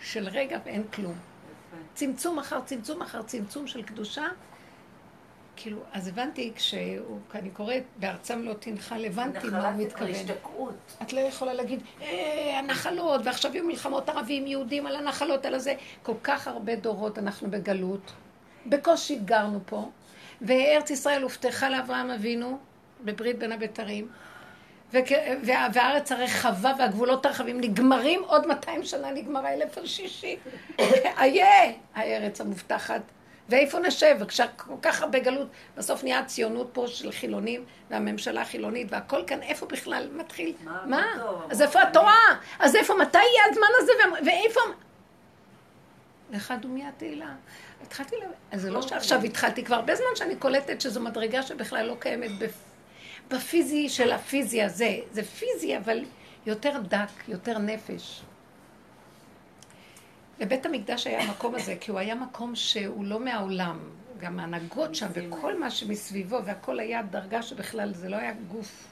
של רגע ואין כלום. צמצום אחר צמצום אחר צמצום של קדושה. כאילו, אז הבנתי, כשאני קוראת, בארצם לא תנחל, הבנתי מה הוא מתכוון. השתקעות. את לא יכולה להגיד, אה, הנחלות, ועכשיו יהיו מלחמות ערבים, יהודים על הנחלות, על הזה. כל כך הרבה דורות אנחנו בגלות. בקושי גרנו פה, וארץ ישראל הובטחה לאברהם אבינו בברית בין הבתרים, והארץ הרחבה והגבולות הרחבים נגמרים, עוד 200 שנה נגמר האלף השישי. <laughs> איה, הארץ המובטחת. ואיפה נשב? וכשכל כך הרבה גלות, בסוף נהיה הציונות פה של חילונים, והממשלה החילונית, והכל כאן, איפה בכלל מתחיל? מה? מה? אז איפה התורה? אז איפה, מתי יהיה הזמן הזה? ואיפה... לך דומיה תהילה. התחלתי ל... אז זה לא אוקיי. שעכשיו התחלתי, כבר הרבה זמן שאני קולטת שזו מדרגה שבכלל לא קיימת בפיזי של הפיזי הזה. זה פיזי, אבל יותר דק, יותר נפש. לבית המקדש היה המקום הזה, כי הוא היה מקום שהוא לא מהעולם. גם ההנהגות שם וכל מה שמסביבו, והכל היה דרגה שבכלל זה לא היה גוף.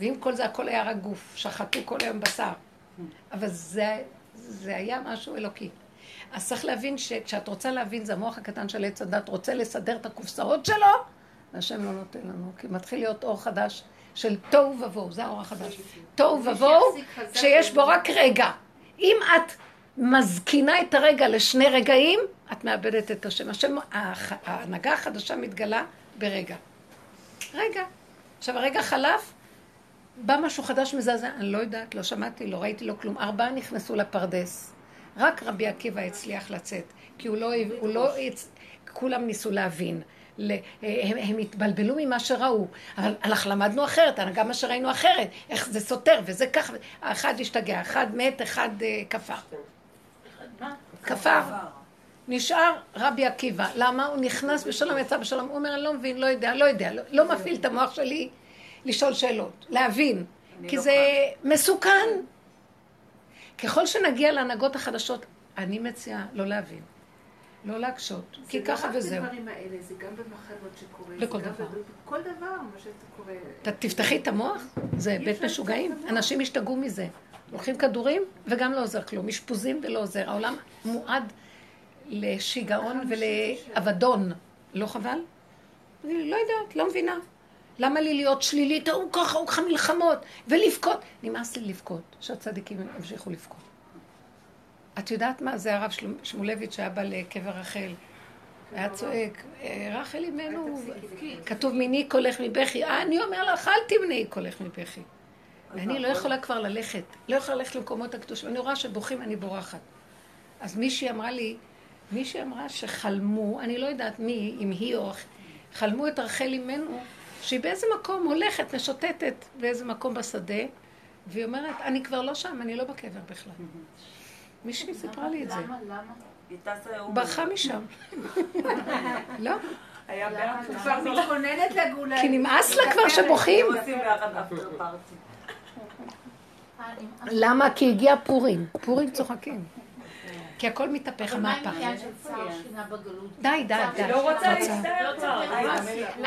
ועם כל זה הכל היה רק גוף, שחטו כל היום בשר. אבל זה, זה היה משהו אלוקי. אז צריך להבין שכשאת רוצה להבין, זה המוח הקטן של עץ הדת, רוצה לסדר את הקופסאות שלו, והשם לא נותן לנו, כי מתחיל להיות אור חדש של תוהו ובוהו, זה האור החדש. תוהו ובוהו, שיש בו רק רגע. אם את מזקינה את הרגע לשני רגעים, את מאבדת את השם. השם, ההנהגה החדשה מתגלה ברגע. רגע. עכשיו, הרגע חלף, בא משהו חדש מזעזע, אני לא יודעת, לא שמעתי, לא ראיתי, לא כלום. ארבעה נכנסו לפרדס. רק רבי עקיבא הצליח לצאת, כי הוא לא, הוא לא, כולם ניסו להבין. הם, הם התבלבלו ממה שראו, אבל אנחנו למדנו אחרת, גם מה שראינו אחרת, איך זה סותר וזה ככה, אחד השתגע, אחד מת, אחד אה, כפר. כפר. נשאר רבי עקיבא. למה? הוא נכנס בשלום, יצא בשלום. הוא אומר, אני לא מבין, לא יודע, לא יודע, לא, לא מפעיל את המוח שלי לשאול שאלות, להבין. כי לא זה מסוכן. ככל שנגיע להנהגות החדשות, אני מציעה לא להבין. לא להקשות, כי ככה וזהו. זה לא רק בדברים האלה, זה גם במחלות שקורה. בכל דבר. כל דבר, מה שאתה קורא. תפתחי את המוח, זה בית משוגעים. אנשים השתגעו מזה. לוקחים כדורים וגם לא עוזר כלום. אשפוזים ולא עוזר. העולם מועד לשיגעון ולאבדון. לא חבל? אני לא יודעת, לא מבינה. למה לי להיות שלילית? הוא ככה, הוא ככה מלחמות, ולבכות. נמאס לי לבכות, שהצדיקים ימשיכו לבכות. את יודעת מה? זה הרב שמואלביץ' שהיה בא לקבר רחל. היה צועק, אה, רחל אימנו, כתוב מיני קולך מבכי. אה, אני אומר לך, אל תמנעי קולך מבכי. ואני לא יכולה כבר ללכת, לא יכולה ללכת למקומות הקדושים. אני רואה שבוכים, אני בורחת. אז מישהי אמרה לי, מישהי אמרה שחלמו, אני לא יודעת מי, אם היא או... חלמו את רחל אימנו, שהיא באיזה מקום הולכת, משוטטת באיזה מקום בשדה, והיא אומרת, אני כבר לא שם, אני לא בקבר בכלל. מישהי סיפרה לי את זה. למה? למה? היא ברחה משם. לא? היה כבר מתכוננת לגאולה. כי נמאס לה כבר שבוכים. למה? כי הגיע פורים. פורים צוחקים. כי הכל מתהפך, אבל מה המהפך. עם עניין של צער שינה בגלות? די, די, די. לא רוצה. להצטער כבר.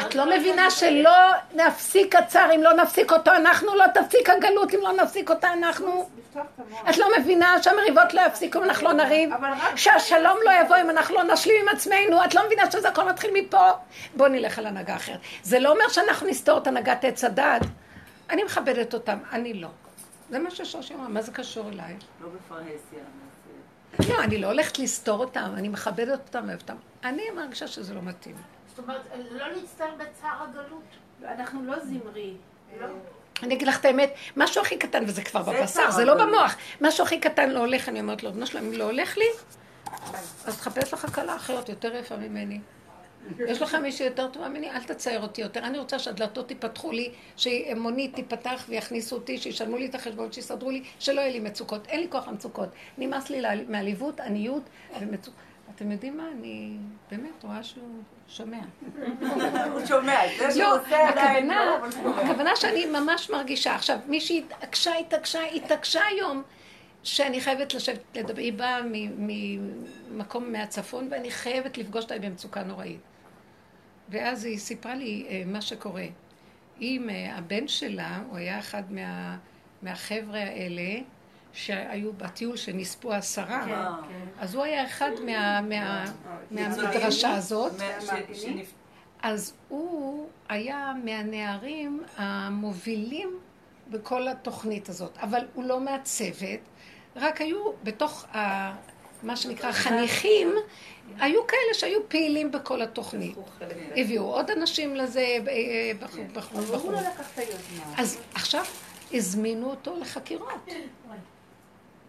את לא מבינה שלא נפסיק הצער אם לא נפסיק אותו אנחנו, לא תפסיק הגלות אם לא נפסיק אותה אנחנו. את לא מבינה שהמריבות לא יפסיקו אם אנחנו לא נריב? שהשלום לא יבוא אם אנחנו לא נשלים עם עצמנו, את לא מבינה שזה הכל מתחיל מפה? בואו נלך על הנהגה אחרת. זה לא אומר שאנחנו נסתור את הנהגת עץ הדת. אני מכבדת אותם, אני לא. זה מה ששושי אמרה, מה זה קשור אליי? לא בפרהסיה. לא, אני לא הולכת לסתור אותם, אני מכבדת אותם ואוהבת אותם. אני מרגישה שזה לא מתאים. זאת אומרת, לא להצטער בצער הגלות. אנחנו לא זמרי. לא. אני אגיד לך את האמת, משהו הכי קטן, וזה כבר בבשר, זה לא במוח. משהו הכי קטן לא הולך, אני אומרת לו, בנו שלהם, אם לא הולך לי, אז תחפש לך כלה אחרת, יותר יפה ממני. יש לך מישהי יותר טובה ממני, אל תצייר אותי יותר. אני רוצה שהדלתות ייפתחו לי, שמונית תיפתח ויכניסו אותי, שישלמו לי את החשבון, שיסדרו לי, שלא יהיה לי מצוקות. אין לי כוח למצוקות. נמאס לי מעליבות, עניות ומצוקות. אתם יודעים מה? אני באמת רואה שהוא שומע. <laughs> הוא שומע, זה שהוא לא, עושה עדיין הכוונה, לא. הכוונה שאני ממש מרגישה. עכשיו, מישהי התעקשה, התעקשה, התעקשה היום, שאני חייבת לשבת לדבר. היא באה ממקום מהצפון, ואני חייבת לפגוש אותה במצוקה נוראית. ואז היא סיפרה לי אה, מה שקורה. אה, הבן שלה, הוא היה אחד מה, מהחבר'ה האלה, שהיו בטיול שנספו עשרה. כן, אז הוא היה אחד מה, מה, מהמדרשה הזאת. אז הוא היה מהנערים המובילים בכל התוכנית הזאת, אבל הוא לא מהצוות, רק היו בתוך ה, מה שנקרא חניכים, היו כאלה שהיו פעילים בכל התוכנית. הביאו עוד אנשים לזה, אה, בחור, בחור, אבל הוא בחור. לא. אז עכשיו הזמינו אותו לחקירות.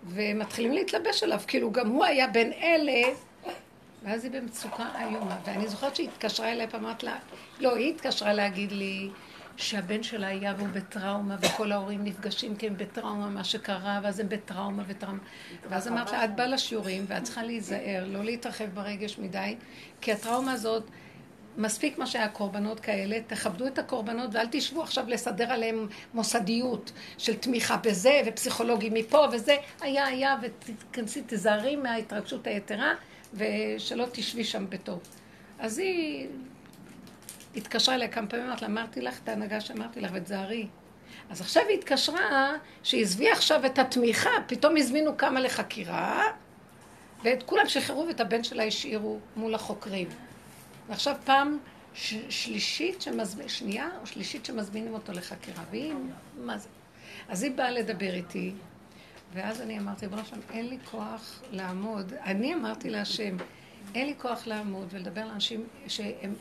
ומתחילים להתלבש עליו, כאילו גם הוא היה בין אלה, ואז היא במצוקה איומה. ואני זוכרת שהיא התקשרה אליי אמרת לה, לא, היא התקשרה להגיד לי שהבן שלה היה והוא בטראומה, וכל ההורים נפגשים כי הם בטראומה, מה שקרה, ואז הם בטראומה וטראומה. ואז אמרת לה, את באה לשיעורים, ואת צריכה להיזהר, לא להתרחב ברגש מדי, כי הטראומה הזאת... מספיק מה שהיה קורבנות כאלה, תכבדו את הקורבנות ואל תשבו עכשיו לסדר עליהם מוסדיות של תמיכה בזה ופסיכולוגי מפה וזה, היה היה ותיכנסי, תזהרי מההתרגשות היתרה ושלא תשבי שם בטוב. אז היא התקשרה אליי כמה פעמים, אמרת לה, אמרתי לך את ההנהגה שאמרתי לך ותזהרי. אז עכשיו היא התקשרה, שהיא עכשיו את התמיכה, פתאום הזמינו כמה לחקירה ואת כולם שחררו ואת הבן שלה השאירו מול החוקרים. ועכשיו פעם ש- שלישית שמזמין, שנייה או שלישית שמזמינים אותו לחקירה, והיא, מה זה? אז היא באה לדבר איתי, ואז אני אמרתי, בוא שם, אין לי כוח לעמוד, אני אמרתי להשם, אין לי כוח לעמוד ולדבר לאנשים שהם,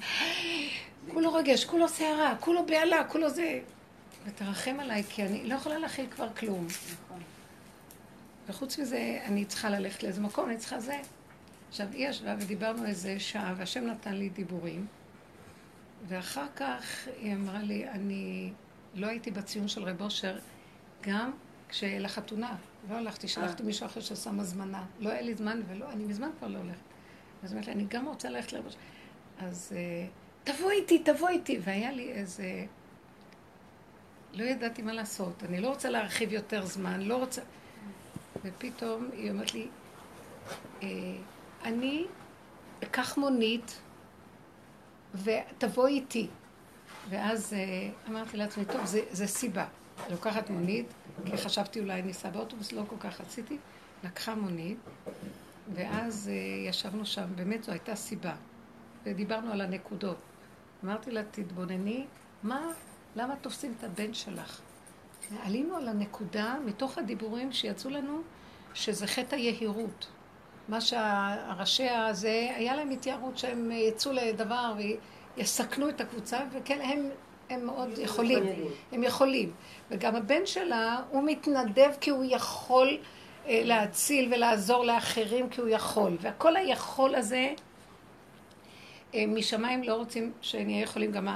כולו רגש, כולו סערה, כולו בהלה, כולו זה, ותרחם עליי, כי אני לא יכולה להכיל כבר כלום. וחוץ מזה, אני צריכה ללכת לאיזה מקום, אני צריכה זה. עכשיו, היא ישבה ודיברנו איזה שעה, והשם נתן לי דיבורים, ואחר כך היא אמרה לי, אני לא הייתי בציון של רב אושר, גם כשלחתונה, לא הלכתי, שלחתי מישהו אחר ששם הזמנה. לא היה לי זמן ולא, אני מזמן כבר לא הולכת. אז היא אומרת לי, אני גם רוצה ללכת לרב אושר. אז אה, תבוא איתי, תבוא איתי. והיה לי איזה... לא ידעתי מה לעשות. אני לא רוצה להרחיב יותר זמן, לא רוצה... ופתאום היא אומרת לי, אה, אני אקח מונית ותבוא איתי. ואז אה, אמרתי לעצמי, טוב, זה, זה סיבה. לוקחת מונית, כי חשבתי אולי ניסע באוטובוס, לא כל כך רציתי. לקחה מונית, ואז אה, ישבנו שם, באמת זו הייתה סיבה. ודיברנו על הנקודות. אמרתי לה, תתבונני, מה, למה תופסים את הבן שלך? עלינו על הנקודה מתוך הדיבורים שיצאו לנו, שזה חטא היהירות. מה שהראשי הזה, היה להם התיירות שהם יצאו לדבר ויסכנו את הקבוצה, וכן, הם, הם מאוד יכולים, הם יכולים. וגם הבן שלה, הוא מתנדב כי הוא יכול אה, להציל ולעזור לאחרים כי הוא יכול. והכל היכול הזה, משמיים לא רוצים שנהיה יכולים, גם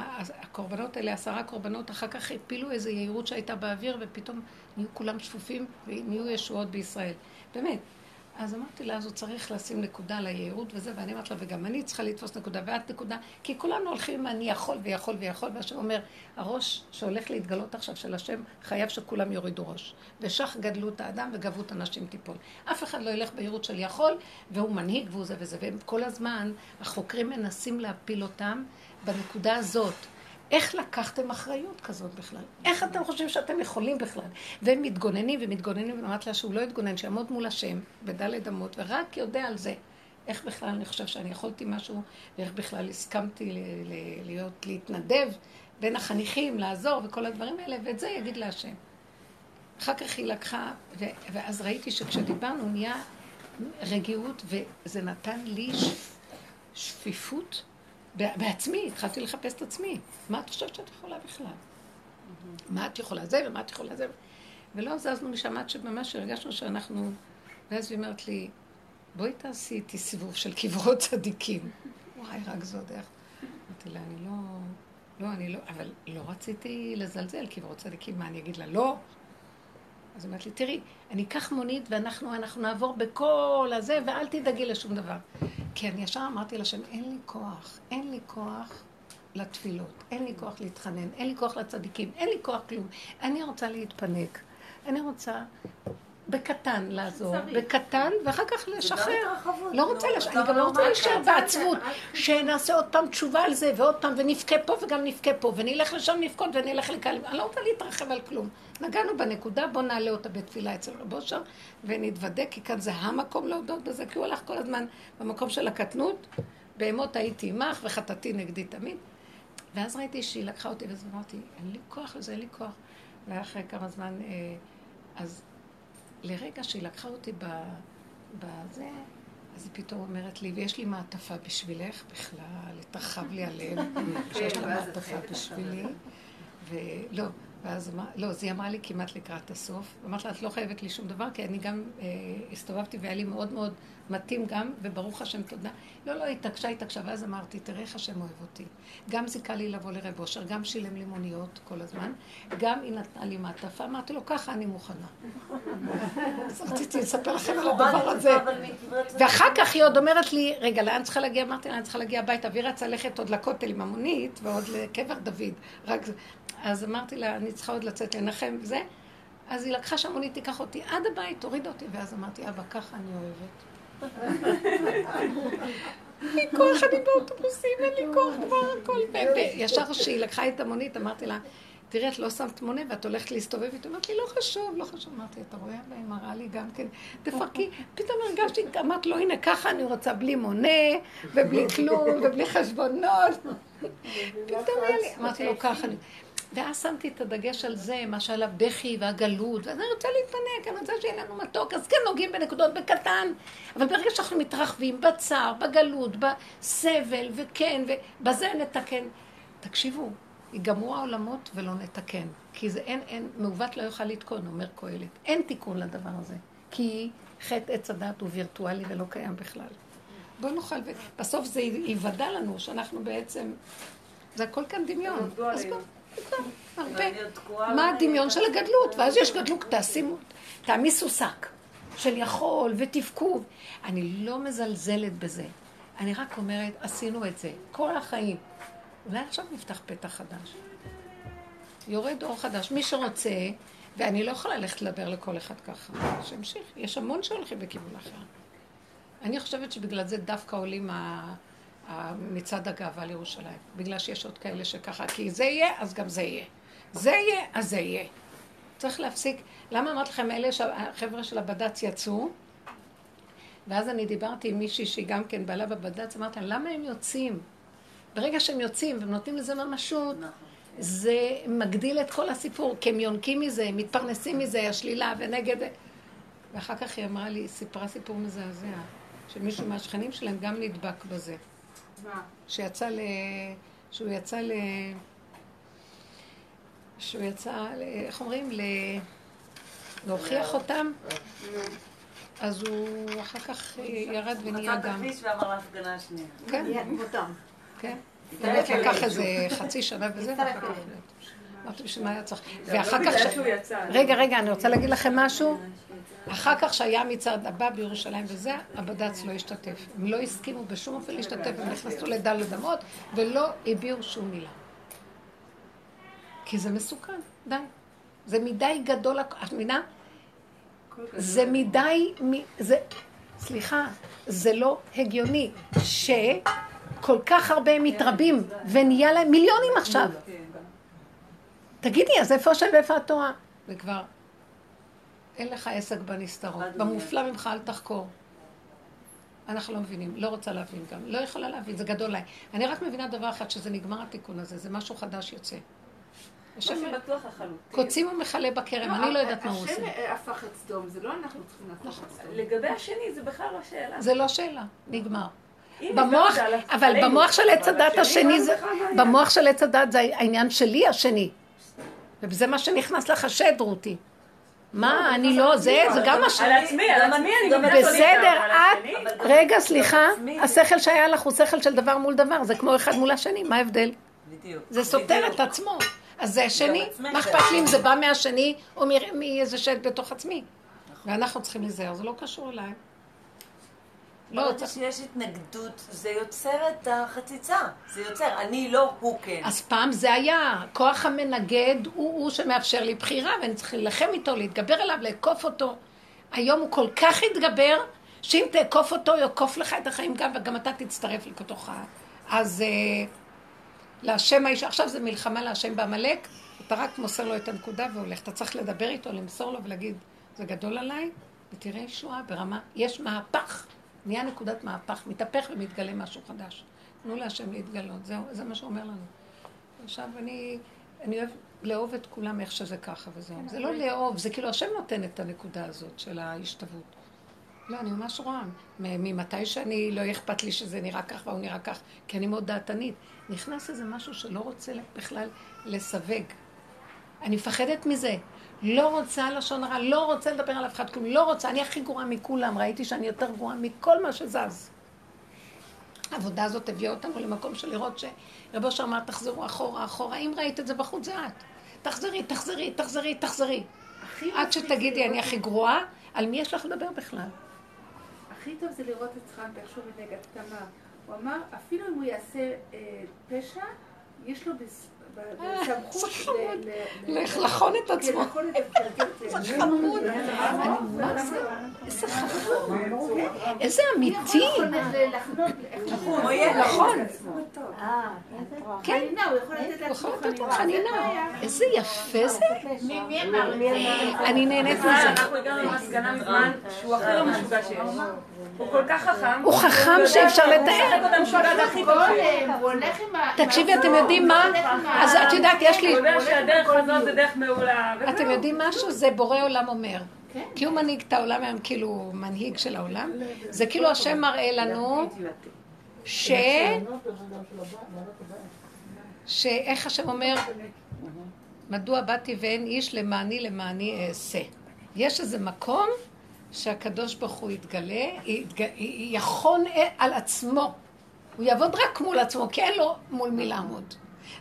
הקורבנות האלה, עשרה קורבנות, אחר כך הפילו איזו יהירות שהייתה באוויר, ופתאום נהיו כולם שפופים ונהיו ישועות בישראל. באמת. אז אמרתי לה, אז הוא צריך לשים נקודה על הייעוד וזה, ואני אמרתי לה, וגם אני צריכה לתפוס נקודה, ואת נקודה, כי כולנו הולכים עם אני יכול ויכול ויכול, והשם אומר, הראש שהולך להתגלות עכשיו של השם, חייב שכולם יורידו ראש. ושך גדלו את האדם וגבו את הנשים תיפול. אף אחד לא ילך בהירות של יכול, והוא מנהיג והוא זה וזה, והם כל הזמן, החוקרים מנסים להפיל אותם בנקודה הזאת. איך לקחתם אחריות כזאת בכלל? איך אתם חושבים שאתם יכולים בכלל? והם מתגוננים ומתגוננים, ואמרתי לה שהוא לא יתגונן, שיעמוד מול השם בדלת אמות, ורק יודע על זה. איך בכלל אני חושב שאני יכולתי משהו, ואיך בכלל הסכמתי ל- ל- להיות, להתנדב בין החניכים, לעזור וכל הדברים האלה, ואת זה יגיד להשם. אחר כך היא לקחה, ו- ואז ראיתי שכשדיברנו נהיה רגיעות, וזה נתן לי שפ- שפיפות בעצמי, התחלתי לחפש את עצמי. מה את חושבת שאת יכולה בכלל? מה את יכולה זה ומה את יכולה זה? ולא זזנו משם עד שממש הרגשנו שאנחנו... ואז היא אומרת לי, בואי תעשי איתי סיבוב של קברות צדיקים. וואי, רק זה עוד איך. אמרתי לה, אני לא... לא, אני לא... אבל לא רציתי לזלזל קברות צדיקים. מה, אני אגיד לה, לא? אז היא אומרת לי, תראי, אני אקח מונית ואנחנו אנחנו נעבור בכל הזה, ואל תדאגי לשום דבר. כי אני ישר אמרתי לשם, אין לי כוח, אין לי כוח לתפילות, אין לי כוח להתחנן, אין לי כוח לצדיקים, אין לי כוח כלום. אני רוצה להתפנק. אני רוצה בקטן לעזור, בקטן, ואחר כך לשחרר. לא רוצה, לש... אני גם לא רוצה להישאר בעצבות, שנעשה עוד פעם תשובה על זה, ועוד פעם, ונבכה פה וגם נבכה פה, ונלך לשם לבכות ונלך לכאן. אני לא רוצה להתרחב על כלום. נגענו בנקודה, בואו נעלה אותה בתפילה אצל רבו שם, ונתוודא, כי כאן זה המקום להודות בזה, כי הוא הלך כל הזמן במקום של הקטנות, בהמות הייתי עמך וחטאתי נגדי תמיד. ואז ראיתי שהיא לקחה אותי, ואז אמרתי, אין לי כוח לזה, אין לי כוח. ואחרי כמה זמן, אה, אז לרגע שהיא לקחה אותי בזה, אז היא פתאום אומרת לי, ויש לי מעטפה בשבילך בכלל, התרחב לי הלב, <laughs> שיש לה מעטפה בשבילי, ולא, ואז אמרה, לא, היא אמרה לי כמעט לקראת הסוף, אמרת לה, את לא חייבת לי שום דבר, כי אני גם אה, הסתובבתי והיה לי מאוד מאוד מתאים גם, וברוך השם תודה. לא, לא, התעקשה, התעקשה, ואז אמרתי, תראה איך השם אוהב אותי. גם זיכה לי לבוא לרב אושר, גם שילם לי מוניות כל הזמן, גם היא נתנה לי מעטפה, אמרתי לו, ככה אני מוכנה. אז רציתי לספר לכם על הדבר הזה. ואחר כך היא עוד אומרת לי, רגע, לאן צריכה להגיע? אמרתי לה, אני צריכה להגיע הביתה, והיא רצה ללכת עוד לכותל עם המונית, ועוד לקבר דוד. רק אז אמרתי לה, אני צריכה עוד לצאת לנחם וזה. אז היא לקחה שהמונית תיקח אותי עד הבית, תוריד אותי, ואז אמרתי, אבא, ככה אני אוהבת. אין לי כוח, אני באוטובוסים, אין לי כוח כבר, הכל. ישר כשהיא לקחה את המונית, אמרתי לה, תראי, את לא שמת מונה ואת הולכת להסתובב איתו. אמרתי לא חשוב, לא חשוב. אמרתי, אתה רואה? והיא מראה לי גם כן, תפרקי. פתאום הרגשתי, אמרת לו, הנה, ככה אני רוצה, בלי מונה, ובלי כלום, ובלי חשבונות. <laughs> פתאום היה לי, אמרתי לו, ככה אני... ואז שמתי את הדגש על זה, מה שעליו בכי והגלות, ואז אני רוצה להתפנק, אני רוצה שיהיה לנו מתוק, אז כן נוגעים בנקודות בקטן, אבל ברגע שאנחנו מתרחבים בצער, בגלות, בסבל, וכן, ובזה נתקן. תקשיבו, ייגמרו העולמות ולא נתקן, כי זה אין, אין, מעוות לא יוכל לתקון, אומר קהלת. אין תיקון לדבר הזה, כי חטא עץ הדת הוא וירטואלי ולא קיים בכלל. בואו נאכל, ובסוף זה ייוודע לנו שאנחנו בעצם, זה הכל כאן דמיון. אז בואו. הרבה. מה הדמיון של הגדלות? ואז יש גדלות, תשימו, תעמיסו שק של יכול ותפקוד. אני לא מזלזלת בזה. אני רק אומרת, עשינו את זה כל החיים. אולי עכשיו נפתח פתח חדש. יורד אור חדש. מי שרוצה, ואני לא יכולה ללכת לדבר לכל אחד ככה, שימשיך. יש המון שהולכים בכיוון אחר. אני חושבת שבגלל זה דווקא עולים ה... מצעד הגאווה לירושלים. בגלל שיש עוד כאלה שככה, כי זה יהיה, אז גם זה יהיה. זה יהיה, אז זה יהיה. צריך להפסיק. למה אמרתי לכם, אלה שהחבר'ה של הבד"ץ יצאו? ואז אני דיברתי עם מישהי שהיא גם כן בעלה בבד"ץ, אמרתי לה, למה הם יוצאים? ברגע שהם יוצאים והם נותנים לזה ממשות, זה מגדיל את כל הסיפור, כי הם יונקים מזה, הם מתפרנסים מזה, השלילה ונגד... ואחר כך היא אמרה לי, סיפרה סיפור מזעזע, שמישהו מהשכנים שלהם גם נדבק בזה. שיצא ל... שהוא יצא ל... שהוא יצא, ל... איך אומרים? ל... להוכיח אותם. אז הוא אחר כך ירד ונהיה גם... הוא מצא ועבר להפגנה השנייה. כן. כן. באמת לקח איזה חצי שנה וזה, ואחר כך... אמרתי בשביל מה היה צריך. ואחר כך... רגע, רגע, אני רוצה להגיד לכם משהו. אחר כך שהיה מצעד הבא בירושלים וזה, הבד"ץ לא השתתף. הם לא הסכימו בשום אופן להשתתף, הם נכנסו לדל אדמות ולא הביעו שום מילה. כי זה מסוכן, די. זה מדי גדול, את מבינה? זה מדי, זה, סליחה, זה לא הגיוני שכל כך הרבה מתרבים ונהיה להם מיליונים עכשיו. תגידי, אז איפה השם ואיפה התורה? וכבר אין לך עסק בנסתרות. במופלא ממך אל תחקור. אנחנו לא מבינים, לא רוצה להבין גם. לא יכולה להבין, זה גדול עליי. אני רק מבינה דבר אחד, שזה נגמר התיקון הזה, זה משהו חדש יוצא. מה שבטוח לחלוטין. קוצים ומכלה בכרם, אני לא יודעת מה הוא עושה. השם הפך את סדום, זה לא אנחנו צריכים להפוך את סדום. לגבי השני, זה בכלל לא שאלה. זה לא שאלה, נגמר. במוח, אבל במוח של עץ הדת השני, במוח של עץ הדת זה העניין שלי השני. וזה מה שנכנס לחשד, רותי. מה, אני לא, זה, זה גם מה ש... על עצמי, על עצמי אני מבינה בסדר, את, רגע, סליחה, השכל שהיה לך הוא שכל של דבר מול דבר, זה כמו אחד מול השני, מה ההבדל? בדיוק. זה סותר את עצמו. אז זה השני, מה אכפת לי אם זה בא מהשני או מאיזה שד בתוך עצמי? ואנחנו צריכים להיזהר, זה לא קשור אליי. לא, ברגע שיש התנגדות, זה יוצר את החציצה. זה יוצר, אני לא, הוא כן. אז פעם זה היה, כוח המנגד הוא הוא שמאפשר לי בחירה, ואני צריך להילחם איתו, להתגבר עליו, לאכוף אותו. היום הוא כל כך התגבר, שאם תאכוף אותו, יאכוף לך את החיים גם, וגם אתה תצטרף לתוכך. אז אה, להשם האיש, עכשיו זה מלחמה להשם בעמלק, אתה רק מוסר לו את הנקודה והולך. אתה צריך לדבר איתו, למסור לו ולהגיד, זה גדול עליי, ותראה ישועה ברמה, יש מהפך. נהיה נקודת מהפך, מתהפך ומתגלה משהו חדש. תנו להשם להתגלות, זהו, זה מה שאומר לנו. עכשיו אני, אני אוהב לאהוב את כולם איך שזה ככה וזהו. זה לא לאהוב, זה כאילו השם נותן את הנקודה הזאת של ההשתוות. לא, אני ממש רואה. ממתי שאני, לא אכפת לי שזה נראה כך והוא נראה כך, כי אני מאוד דעתנית. נכנס איזה משהו שלא רוצה בכלל לסווג. אני מפחדת מזה. לא רוצה לשון הרע, לא רוצה לדבר על אף אחד כלום, לא רוצה, אני הכי גרועה מכולם, ראיתי שאני יותר גרועה מכל מה שזז. העבודה הזאת הביאה אותנו למקום של לראות שרבו אמר, תחזרו אחורה, אחורה, אם ראית את זה בחוץ, זה את. תחזרי, תחזרי, תחזרי, תחזרי. עד שתגידי, אני הכי גרועה, על מי יש לך לדבר בכלל? הכי טוב זה לראות את חם איך שהוא מנגד תמר. הוא אמר, אפילו אם הוא יעשה אה, פשע, יש לו בסמכות לחון את עצמו. איזה חמוד. איזה חמוד. איזה אמיתי. נכון. כן. הוא יכול לתת לו חנינה. איזה יפה זה. אני נהנית מזה. אנחנו הגענו למסקנה מזמן שהוא הכי לא משוגע שיש. הוא כל כך חכם. הוא חכם שאפשר לתאר. תקשיבי, אתם יודעים מה? אז את יודעת, יש לי... הוא יודע שהדרך הזאת זה דרך מעולה. אתם יודעים משהו? זה בורא עולם אומר. כי הוא מנהיג את העולם היום, כאילו מנהיג של העולם. זה כאילו השם מראה לנו ש... שאיך השם אומר, מדוע באתי ואין איש למעני למעני אעשה. יש איזה מקום שהקדוש ברוך הוא יתגלה, יכון על עצמו. הוא יעבוד רק מול עצמו, כי אין לו מול מי לעמוד.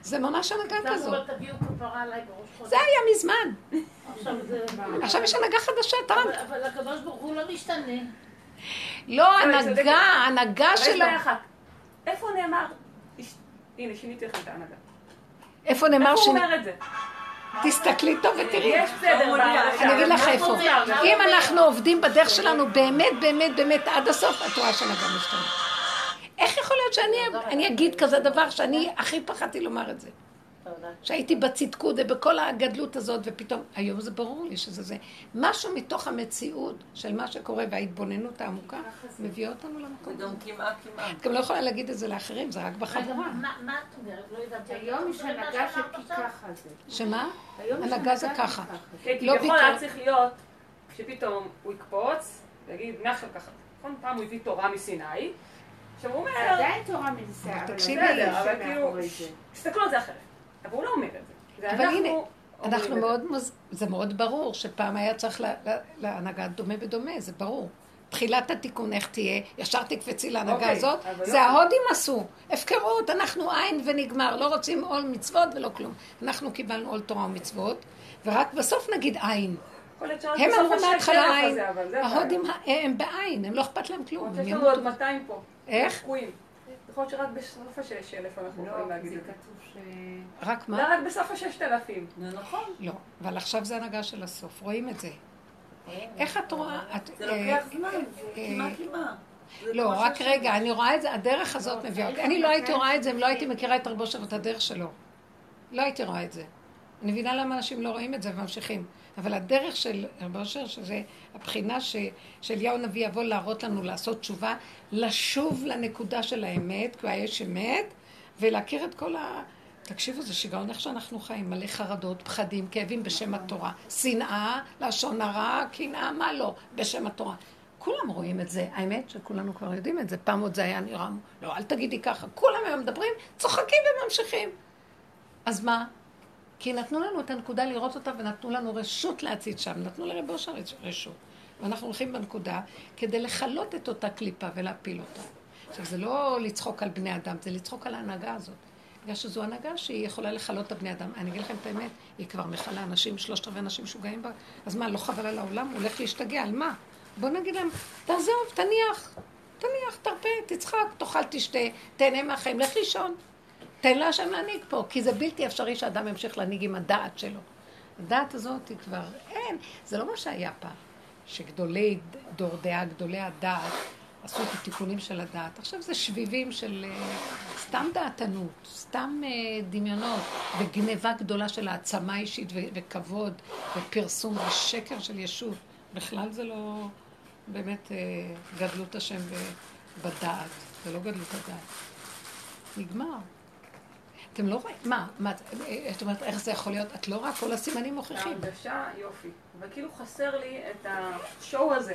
זה ממש הנהגה כזאת. זה היה מזמן. עכשיו יש הנהגה חדשה, טראמפ. אבל הקדוש ברוך הוא לא משתנה. לא, הנהגה, הנהגה שלו. איפה נאמר, הנה שיניתי לך את ההנהגה. איפה נאמר איפה הוא אומר את זה? תסתכלי טוב ותראי. יש סדר אני אגיד לך איפה. אם אנחנו עובדים בדרך שלנו באמת, באמת, באמת עד הסוף, את רואה שהנהגה משתנה. איך יכול להיות שאני אגיד כזה דבר שאני הכי פחדתי לומר את זה? שהייתי בצדקות ובכל הגדלות הזאת, ופתאום, היום זה ברור לי שזה זה. משהו מתוך המציאות של מה שקורה וההתבוננות העמוקה, מביא אותנו למקום. זה גם כמעה כמעה. את גם לא יכולה להגיד את זה לאחרים, זה רק בחבורה. מה את אומרת? לא יודעת. היום יש הנהגה שכי ככה זה. שמה? הנהגה זה ככה. כן, כביכול היה צריך להיות, שפתאום הוא יקפוץ, ויגיד, מעכשיו ככה. נכון? פעם הוא הביא תורה מסיני, עכשיו הוא אומר... עדיין תורה מסיני, אבל תקשיבי, אבל כאילו, תסתכלו על זה אחרת. אבל הוא לא אומר את זה. אבל הנה, אנחנו מאוד, זה מאוד ברור שפעם היה צריך להנהגה דומה בדומה, זה ברור. תחילת התיקון איך תהיה, ישר תקפצי להנהגה אוקיי, הזאת, זה לא- ההודים עשו. הפקרות, אנחנו עין ונגמר, לא רוצים עול מצוות ולא כלום. אנחנו קיבלנו עול תורה ומצוות, ורק בסוף נגיד עין. הם השש מההתחלה עין. זה. ההודים הם בעין, הם לא אכפת להם כלום. שיש לנו. עוד 200 פה. איך? תקועים. יכול להיות שרק בסוף השש אלף אנחנו יכולים לא, להגיד זה את זה. כתוב ש... רק זה מה? רק בסוף הששת אלפים. נו, נכון. לא. אבל עכשיו זה הנהגה של הסוף, רואים את זה. איך את רואה? את- זה אה, לוקח זמן, זה אה, כמעט כמעט. זה לא, רק רגע, אני רואה את זה, הדרך הזאת מביאה אותי. אני לא הייתי רואה את זה אם לא הייתי מכירה את רב אושר ואת הדרך שלו. לא הייתי רואה את זה. אני מבינה למה אנשים לא רואים את זה וממשיכים. אבל הדרך של רב אושר, שזה הבחינה ש- שאליהו הנביא יבוא להראות לנו לעשות תשובה, לשוב לנקודה של האמת, כי איש אמת, ולהכיר את כל ה... תקשיבו, זה שיגעון איך שאנחנו חיים, מלא חרדות, פחדים, כאבים בשם התורה. שנאה, לשון הרע, קנאה, מה לא, בשם התורה. כולם רואים את זה. האמת שכולנו כבר יודעים את זה. פעם עוד זה היה נראה, לא, אל תגידי ככה. כולם היום מדברים, צוחקים וממשיכים. אז מה? כי נתנו לנו את הנקודה לראות אותה ונתנו לנו רשות להציץ שם. נתנו לרב אושר רשות. ואנחנו הולכים בנקודה כדי לכלות את אותה קליפה ולהפיל אותה. עכשיו, זה לא לצחוק על בני אדם, זה לצחוק על ההנהגה הזאת. בגלל שזו הנהגה שהיא יכולה לכלות את הבני אדם. אני אגיד לכם את האמת, היא כבר מכלה אנשים, שלושת רבעי אנשים משוגעים בה. אז מה, לא חבל על העולם? הוא הולך להשתגע, על מה? בוא נגיד להם, תעזוב, תניח, תניח, תרפה, תצחק, תאכל, תשתה, תהנה מהחיים, לך לישון. תן להשם להנהיג פה, כי זה בלתי אפשרי שאדם ימשיך להנהיג עם הדעת שלו. הדעת הזאת היא כבר, אין, זה לא מה שהיה פעם, שגדולי דור דעה, גדולי הדעת, עשו את התיקונים של הדעת. עכשיו זה שביבים של אה, סתם דעתנות, סתם אה, דמיונות, וגניבה גדולה של העצמה אישית ו- וכבוד, ופרסום ושקר של ישות. בכלל זה לא באמת אה, גדלות השם בדעת, זה לא גדלות הדעת. נגמר. אתם לא רואים, מה, מה, את אומרת, איך זה יכול להיות? את לא רואה, כל הסימנים מוכיחים. ההרגשה, יופי. אבל כאילו חסר לי את השואו הזה.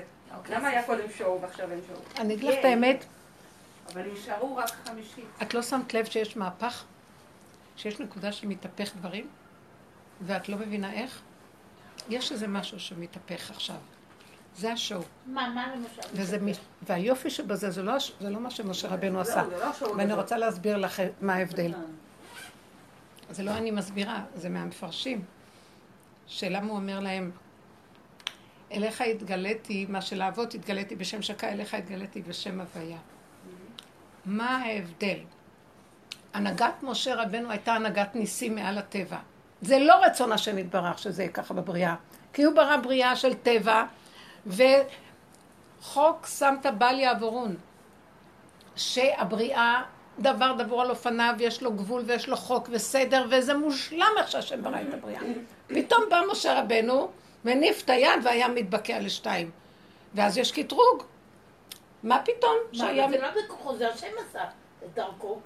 למה היה קודם שואו ועכשיו אין שואו? אני אגיד לך את האמת, אבל נשארו רק חמישית. את לא שמת לב שיש מהפך? שיש נקודה שמתהפך דברים? ואת לא מבינה איך? יש איזה משהו שמתהפך עכשיו. זה השואו. מה, מה למשל? וזה, מ- והיופי שבזה, זה לא, זה לא מה שמשה רבנו עשה. זה לא ואני. רוצה להסביר לך מה ההבדל. זה לא אני מסבירה, זה מהמפרשים. שלמה הוא אומר להם, אליך התגליתי, מה של האבות התגליתי בשם שקה, אליך התגליתי בשם הוויה. מה ההבדל? הנהגת משה רבנו הייתה הנהגת ניסים מעל הטבע. זה לא רצון השם יתברך שזה יהיה ככה בבריאה. כי הוא ברא בריאה של טבע, וחוק שמת בל יעבורון. שהבריאה, דבר דבור על אופניו, יש לו גבול ויש לו חוק וסדר, וזה מושלם איך שהשם ברא את הבריאה. פתאום בא משה רבנו, מניף את היד והיה מתבקע לשתיים. ואז יש קטרוג. מה פתאום? שהיה... זה לא בכוחו, זה השם עשה את דרכו.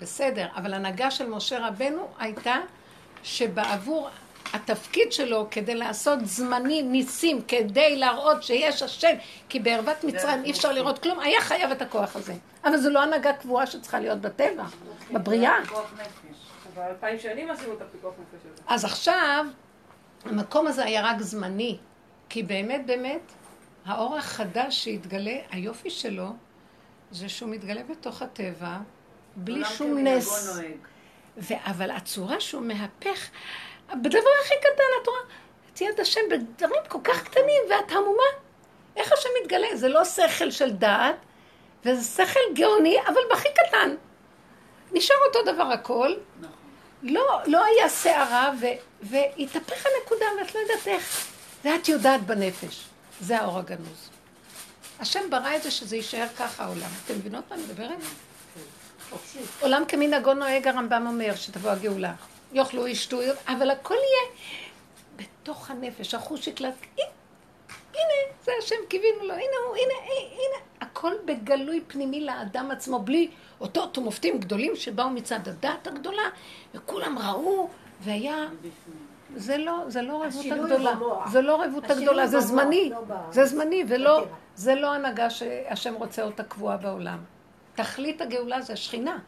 בסדר, אבל הנהגה של משה רבנו הייתה שבעבור התפקיד שלו כדי לעשות זמני ניסים, כדי להראות שיש השם, כי בערוות מצרים אי אפשר לראות כלום, היה חייב את הכוח הזה. אבל זו לא הנהגה קבועה שצריכה להיות בטבע, בבריאה. פיקוח נפש. אבל אלפיים שנים עשינו את הפיקוח נפש הזה. אז עכשיו, המקום הזה היה רק זמני, כי באמת באמת, האור החדש שהתגלה, היופי שלו, זה שהוא מתגלה בתוך הטבע, בלי שום נס. אבל הצורה שהוא מהפך, בדבר הכי קטן, את רואה, את יד השם בדברים כל כך קטנים, ואת המומה. איך השם מתגלה? זה לא שכל של דעת, וזה שכל גאוני, אבל בכי קטן. נשאר אותו דבר הכל. נכון. לא, לא היה סערה, והתהפך הנקודה, ואת לא יודעת איך. ואת יודעת בנפש. זה האור הגנוז. השם ברא את זה שזה יישאר ככה העולם. אתם מבינות מה אני מדברת? עולם כמנהגו נוהג, הרמב"ם אומר, שתבוא הגאולה. יאכלו, ישתו, אבל הכל יהיה בתוך הנפש, החוש יקלט. הנה, זה השם, קיווינו לו, הנה הוא, הנה, הנה. הכל בגלוי פנימי לאדם עצמו, בלי אותות ומופתים גדולים שבאו מצד הדת הגדולה, וכולם ראו, והיה... זה לא, זה לא רבות הגדולה. זה לא רבות הגדולה, זה זמני. לא זה זמני, ולא, בטבע. זה לא הנהגה שהשם רוצה אותה קבועה בעולם. תכלית הגאולה זה השכינה.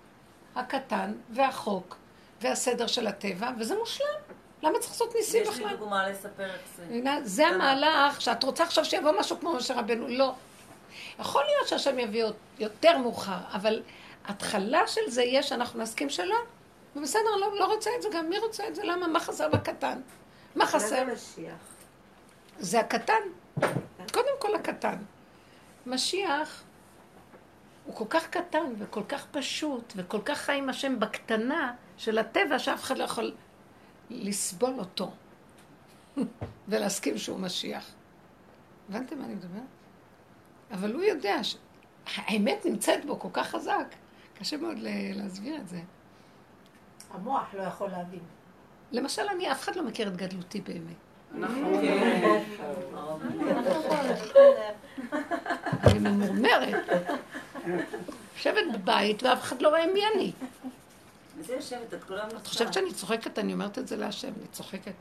הקטן והחוק והסדר של הטבע, וזה מושלם. למה צריך לעשות ניסים יש לי בכלל? דוגמה לספר איך זה. זה המהלך שאת רוצה עכשיו שיבוא משהו כמו משה רבנו. לא. יכול להיות שהשם יביא יותר מאוחר, אבל התחלה של זה יהיה שאנחנו נסכים שלא. ובסדר, לא, לא רוצה את זה גם. מי רוצה את זה? למה? מה חסר בקטן? מה חסר? זה הקטן. קודם כל הקטן. משיח הוא כל כך קטן וכל כך פשוט וכל כך חי עם השם בקטנה של הטבע שאף אחד לא יכול לסבול אותו <laughs> ולהסכים שהוא משיח. הבנתם מה אני מדברת? אבל הוא יודע שהאמת נמצאת בו כל כך חזק, קשה מאוד להסביר את זה. המוח לא יכול להבין. למשל, אני, אף אחד לא מכיר את גדלותי באמת. אני ממורמרת. יושבת בבית ואף אחד לא רואה מי אני. וזה יושבת, את חושבת שאני צוחקת? אני אומרת את זה להשם, אני צוחקת.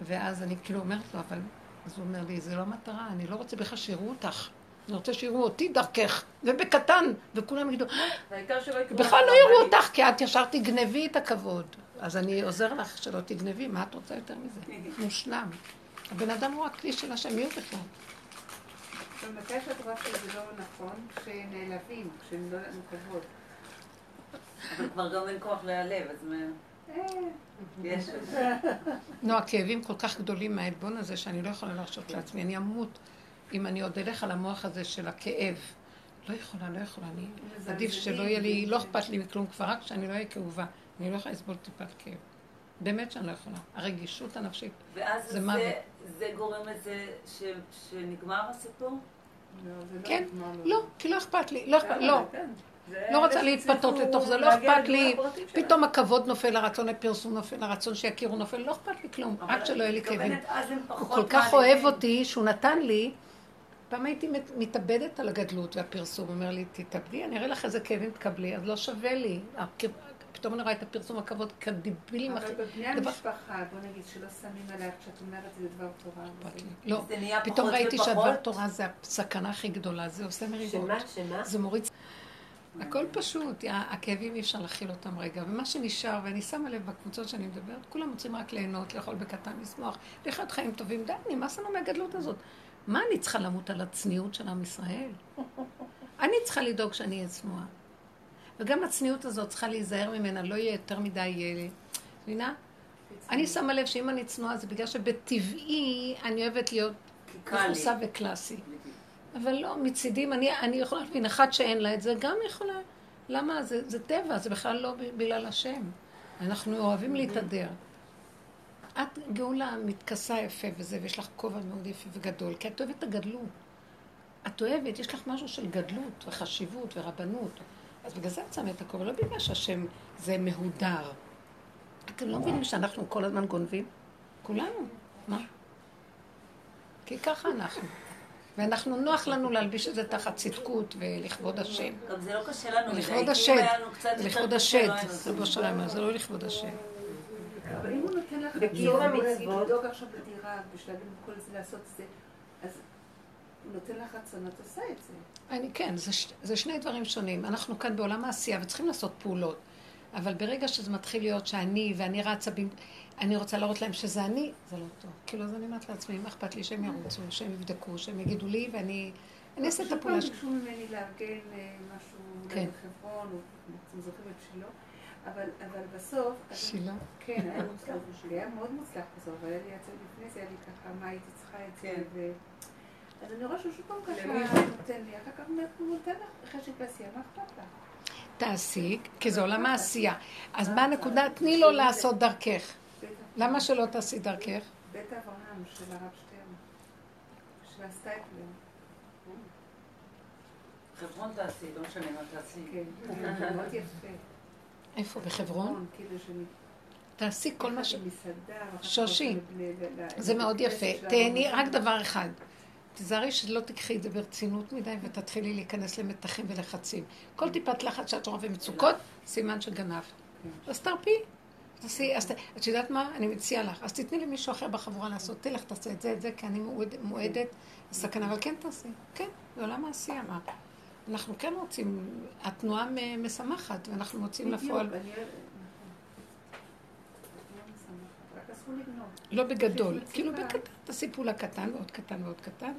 ואז אני כאילו אומרת לו, אבל... אז הוא אומר לי, זה לא המטרה, אני לא רוצה בכלל שיראו אותך. אני רוצה שיראו אותי דרכך, ובקטן, וכולם יגידו, בכלל לא יראו אותך, כי את ישר תגנבי את הכבוד. אז אני עוזר לך שלא תגנבי, מה את רוצה יותר מזה? מושלם. הבן אדם הוא הכלי של השם, מי הוא בכלל? ומתי שאת רואה שזה לא נכון, כשנעלבים, כשהם לא כבוד. אבל כבר גם אין כוח להיעלב, אז מה... יש נו, הכאבים כל כך גדולים מהעלבון הזה, שאני לא יכולה להרשות לעצמי. אני אמות אם אני עוד אלך על המוח הזה של הכאב. לא יכולה, לא יכולה. אני עדיף שלא יהיה לי, לא אכפת לי מכלום כבר, רק שאני לא אהיה כאובה. אני לא יכולה לסבול טיפת כאב. באמת שאני לא יכולה. הרגישות הנפשית זה מוות. ואז זה גורם לזה שנגמר הסיפור? כן, לא, כי לא אכפת לי, לא אכפת, לא. לא רוצה להתפתות לתוך זה, לא אכפת לי, פתאום הכבוד נופל, הרצון לפרסום נופל, הרצון שיכירו נופל, לא אכפת לי כלום, רק שלא יהיה לי כאבים. הוא כל כך אוהב אותי, שהוא נתן לי, פעם הייתי מתאבדת על הגדלות והפרסום, הוא אומר לי, תתאבדי, אני אראה לך איזה כאבים תקבלי, אז לא שווה לי. פתאום אני רואה את הפרסום הכבוד כדיבילים אחרים. אבל בבני המשפחה, בוא נגיד שלא שמים עלייך כשאת אומרת זה דבר תורה. לא, פתאום ראיתי שהדבר תורה זה הסכנה הכי גדולה, זה עושה מריבות. שמה? שמה? זה מוריד... הכל פשוט, הכאבים אי אפשר להכיל אותם רגע. ומה שנשאר, ואני שמה לב בקבוצות שאני מדברת, כולם רוצים רק ליהנות, לאכול בקטן, לשמוח, לחיות חיים טובים. די, נמאס לנו מהגדלות הזאת. מה אני צריכה למות על הצניעות של עם ישראל? אני צריכה לדאוג שאני אהיה צנועה. וגם הצניעות הזאת צריכה להיזהר ממנה, לא יהיה יותר מדי... אה, מבינה? אני שמה לב שאם אני צנועה זה בגלל שבטבעי אני אוהבת להיות מכוסה וקלאסי. אבל לא, מצידים, אני, אני יכולה להבין, אחת שאין לה את זה, גם יכולה. למה? זה, זה טבע, זה בכלל לא בגלל השם. אנחנו אוהבים להתהדר. את גאולה מתכסה יפה וזה, ויש לך כובע מאוד יפה וגדול, כי את אוהבת את הגדלות. את אוהבת, יש לך משהו של גדלות וחשיבות ורבנות. אז בגלל זה את שמה את הכובע, לא בגלל שהשם זה מהודר. אתם לא מבינים שאנחנו כל הזמן גונבים? כולנו. מה? כי ככה אנחנו. ואנחנו, נוח לנו להלביש את זה תחת צדקות ולכבוד השם. גם זה לא קשה לנו לכבוד השד, לכבוד השד, רבו שלם, זה לא לכבוד השם. אבל אם הוא נותן לך בקיום המצוות, לדאוג עכשיו בדירה, בשלבים וכל זה לעשות את זה, אז הוא נותן לך רצון, את עושה את זה. אני, כן, זה, זה שני דברים שונים. אנחנו כאן בעולם העשייה וצריכים לעשות פעולות. אבל ברגע שזה מתחיל להיות שאני, ואני רצה, אני רוצה להראות להם שזה אני, זה לא טוב. כאילו, אז אני אומרת לעצמי, מה אכפת לי שהם ירוצו, שהם יבדקו, שהם יגידו לי, ואני אני אעשה את הפעולה שלי. פשוט פעם ביקשו ממני לארגן אה, משהו כן. בחברון, או אתם זוכרים את שילה, אבל, אבל בסוף... שילה? כן, היה מוצלח, היה מאוד מוצלח בסוף, אבל היה לי יצא לפני זה, היה לי ככה, מה הייתי צריכה את זה, כן. אז אני רואה שהוא שוב פעם ככה נותן לי, אחר כך הוא נותן לך חשק ועשייה, מה אכפת לך? תעשי, כי זה עולם העשייה. אז מה הנקודה? תני לו לעשות דרכך. למה שלא תעשי דרכך? בית אברהם של הרב שטרן, של הסטייפלר. חברון תעשי, לא משנה מה תעשי. כן, מאוד יפה. איפה, בחברון? כאילו. תעשי כל מה ש... שושי, זה מאוד יפה. תהני רק דבר אחד. תיזהרי שלא תקחי את זה ברצינות מדי ותתחילי להיכנס למתחים ולחצים. כל טיפת לחץ שאת רואה ומצוקות, סימן של גנב. אז תרפי. תעשי, אז את יודעת מה? אני מציעה לך. אז תתני למישהו אחר בחבורה לעשות, תלך, תעשה את זה, את זה, כי אני מועדת לסכנה, אבל כן תעשי. כן, זה עולם העשייה, מה? אנחנו כן רוצים, התנועה משמחת, ואנחנו מוצאים לפועל. לא בגדול, כאילו בקטן, תעשי פעולה קטן ועוד קטן ועוד קטן.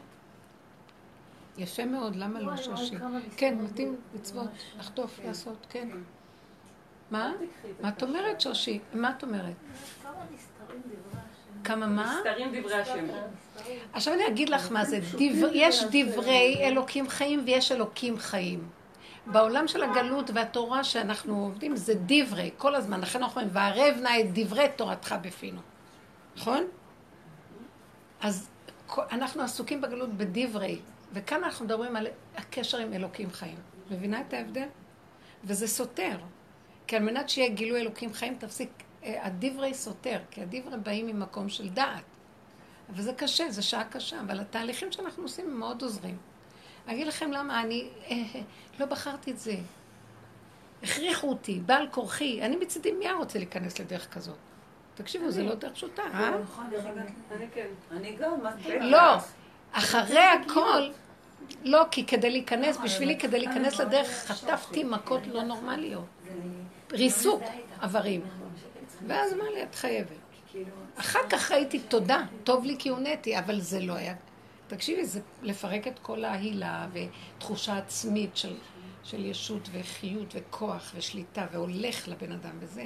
יפה מאוד, למה לא שושי? כן, מתאים מצוות, לחטוף, לעשות, כן. מה? מה את אומרת, שושי? מה את אומרת? כמה מה? נסתרים דברי השם. עכשיו אני אגיד לך מה זה. יש דברי אלוקים חיים ויש אלוקים חיים. בעולם של הגלות והתורה שאנחנו עובדים זה דברי, כל הזמן. לכן אנחנו אומרים, וערב נא את דברי תורתך בפינו. נכון? אז אנחנו עסוקים בגלות בדברי, וכאן אנחנו מדברים על הקשר עם אלוקים חיים. מבינה את ההבדל? וזה סותר. כי על מנת שיהיה גילוי אלוקים חיים, תפסיק, אה, הדברי סותר, כי הדברי באים ממקום של דעת. אבל זה קשה, זו שעה קשה, אבל התהליכים שאנחנו עושים הם מאוד עוזרים. אני אגיד לכם למה אני אה, אה, לא בחרתי את זה. הכריחו אותי, בעל כורחי. אני מצידי מי רוצה להיכנס לדרך כזאת? תקשיבו, זה לא דרך פשוטה, אה? נכון, אני כן. אני גם, לא, אחרי הכל, לא, כי כדי להיכנס, בשבילי כדי להיכנס לדרך, חטפתי מכות לא נורמליות. ריסוק איברים. ואז אמר לי, את חייבת. אחר כך ראיתי תודה, טוב לי כי הונאתי, אבל זה לא היה... תקשיבי, זה לפרק את כל ההילה ותחושה עצמית של, של ישות וחיות וכוח ושליטה, והולך לבן אדם וזה.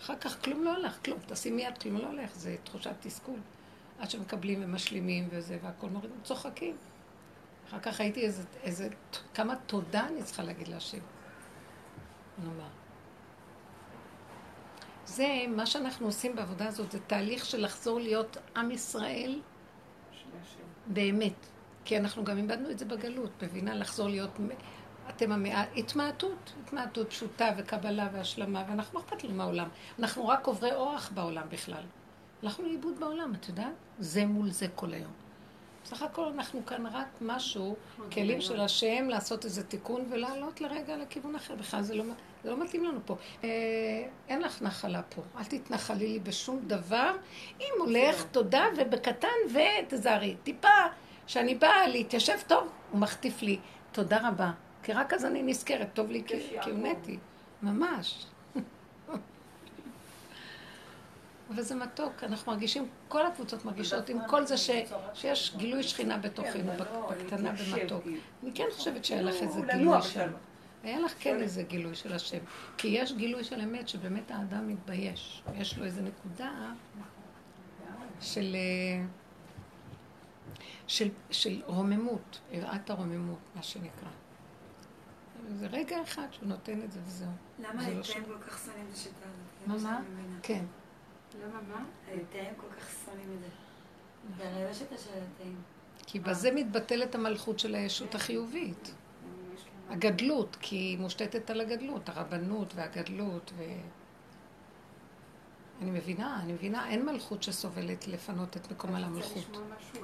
אחר כך כלום לא הלך, כלום. תשימי יד, כלום לא הולך, זה תחושת תסכול. עד שמקבלים ומשלימים וזה, והכל מוריד, צוחקים. אחר כך ראיתי איזה, איזה, כמה תודה אני צריכה להגיד להשם. נאמר. זה, מה שאנחנו עושים בעבודה הזאת, זה תהליך של לחזור להיות עם ישראל באמת. כי אנחנו גם איבדנו את זה בגלות, מבינה? לחזור להיות, אתם המאה, התמעטות, התמעטות פשוטה וקבלה והשלמה, ואנחנו לא אכפת לנו מהעולם. אנחנו רק עוברי אורח בעולם בכלל. אנחנו לאיבוד בעולם, את יודעת? זה מול זה כל היום. בסך הכל אנחנו כאן רק משהו, כלים של השם לעשות איזה תיקון ולעלות לרגע לכיוון אחר. בכלל זה לא, זה לא מתאים לנו פה. אה, אין לך נחלה פה, אל תתנחלי לי בשום דבר. אם הולך, תודה, ובקטן, ותזהרי. טיפה, כשאני באה להתיישב טוב, הוא מחטיף לי. תודה רבה. כי רק אז אני נזכרת, טוב לי כי הונאתי. ממש. וזה מתוק, אנחנו מרגישים, כל הקבוצות מרגישות עם כל זה ש, שיש גילוי שכינה בתוכנו, בקטנה במתוק. אני כן חושבת שהיה לך איזה גילוי שם. היה לך כן איזה גילוי של השם. כי יש גילוי של אמת שבאמת האדם מתבייש. יש לו איזה נקודה של, של, של רוממות, יראת הרוממות, מה שנקרא. זה רגע אחד שהוא נותן את זה וזהו. למה אתם כל כך שונאים את השיטה הזאת? מה? מה? כן. למה מה? הליטאים כל כך שונאים את זה. זה הרי לא. כי בזה מתבטלת המלכות של הישות החיובית. הגדלות, כי היא מושתתת על הגדלות, הרבנות והגדלות ו... אני מבינה, אני מבינה, אין מלכות שסובלת לפנות את מקומה למלכות.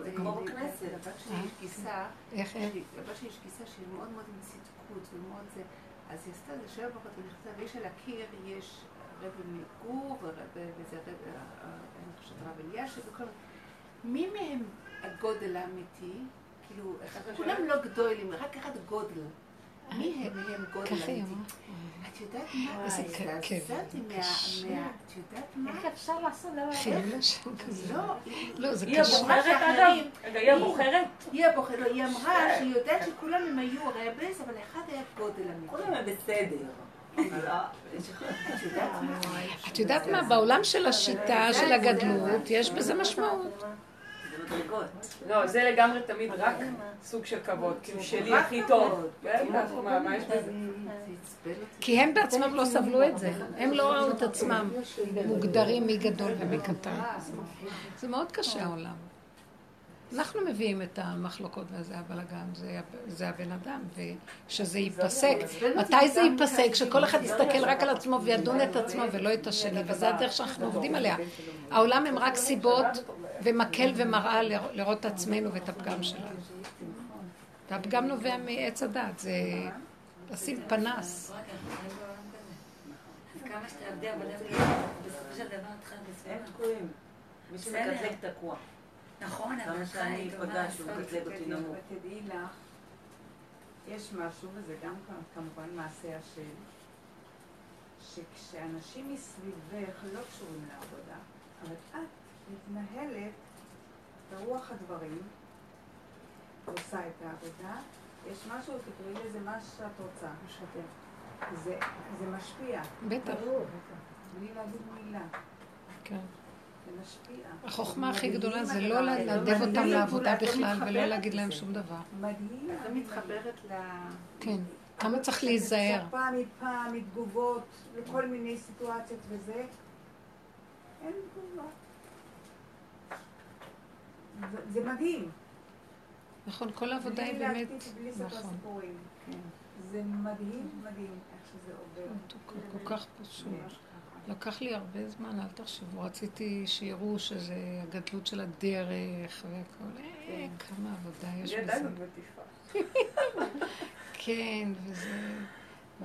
זה כמו בכנסת. לבת שלי יש גיסה, איך? לבת שלי יש גיסה שהיא מאוד מאוד עם צדקות ומאוד זה, אז היא עשתה איזה שבע פחות ונכתב, יש על הקיר, יש רב מגור, וזה רב, אני חושבת רב אלישב, וכל מי מהם הגודל האמיתי? כאילו, כולם לא גדולים, רק אחד גודל. מי הם הם גודל אמיתי? את יודעת מה? איזה כאב. את יודעת מה? איך אפשר לעשות דבר כזה. לא, לא, זה היא הבוחרת אגב? רגע, היא הבוחרת? היא הבוחרת, לא, היא אמרה שהיא יודעת שכולם הם היו רבס, אבל אחד היה גודל אמיתי. כולם הם בסדר. את יודעת מה? בעולם של השיטה של הגדלות, יש בזה משמעות. לא, זה לגמרי תמיד רק סוג של כבוד, כאילו שלי הכי טוב. בזה? כי הם בעצמם לא סבלו את זה, הם לא ראו את עצמם מוגדרים מי גדול ומי קטן. זה מאוד קשה העולם. אנחנו מביאים את המחלוקות וזה הבלאגן, זה, זה הבן אדם, ושזה ייפסק. מתי זה ייפסק? שכל אחד יסתכל רק על עצמו וידון את עצמו ולא את השני, וזה הדרך שאנחנו עובדים עליה. העולם הם רק סיבות ומקל ומראה לראות את עצמנו ואת הפגם שלנו. והפגם נובע מעץ הדת, זה לשים פנס. כמה שתעבדי עבודה בסופו של דבר את חייבת תקועים. מי שמקטלג תקוע. נכון, אבל שאני פגש, הוא מקטלג אותי נמוך. ותדעי לך, יש משהו, וזה גם כמובן מעשה השם, שכשאנשים מסביבך לא קשורים לעבודה, אבל את מתנהלת ברוח הדברים, עושה את העבודה, יש משהו, תקראי לזה מה שאת רוצה. זה, זה משפיע. בטח. בלי להגיד מילה. כן. החוכמה הכי גדולה זה לא לנדב אותם לעבודה בכלל ולא להגיד להם שום דבר. מדהים. זה מתחברת ל... כן. כמה צריך להיזהר. פעם מפעם, מתגובות, לכל מיני סיטואציות וזה. אין תגובה. זה מדהים. נכון, כל העבודה היא באמת... בלי לספר סיפורים. כן. זה מדהים, מדהים איך שזה עובר. כל כך פשוט. לקח לי הרבה זמן, אל תחשבו. רציתי שיראו שזה הגדלות של הדרך והכל. אה, כמה עבודה יש בזה. ידענו בטיפה. כן, וזה...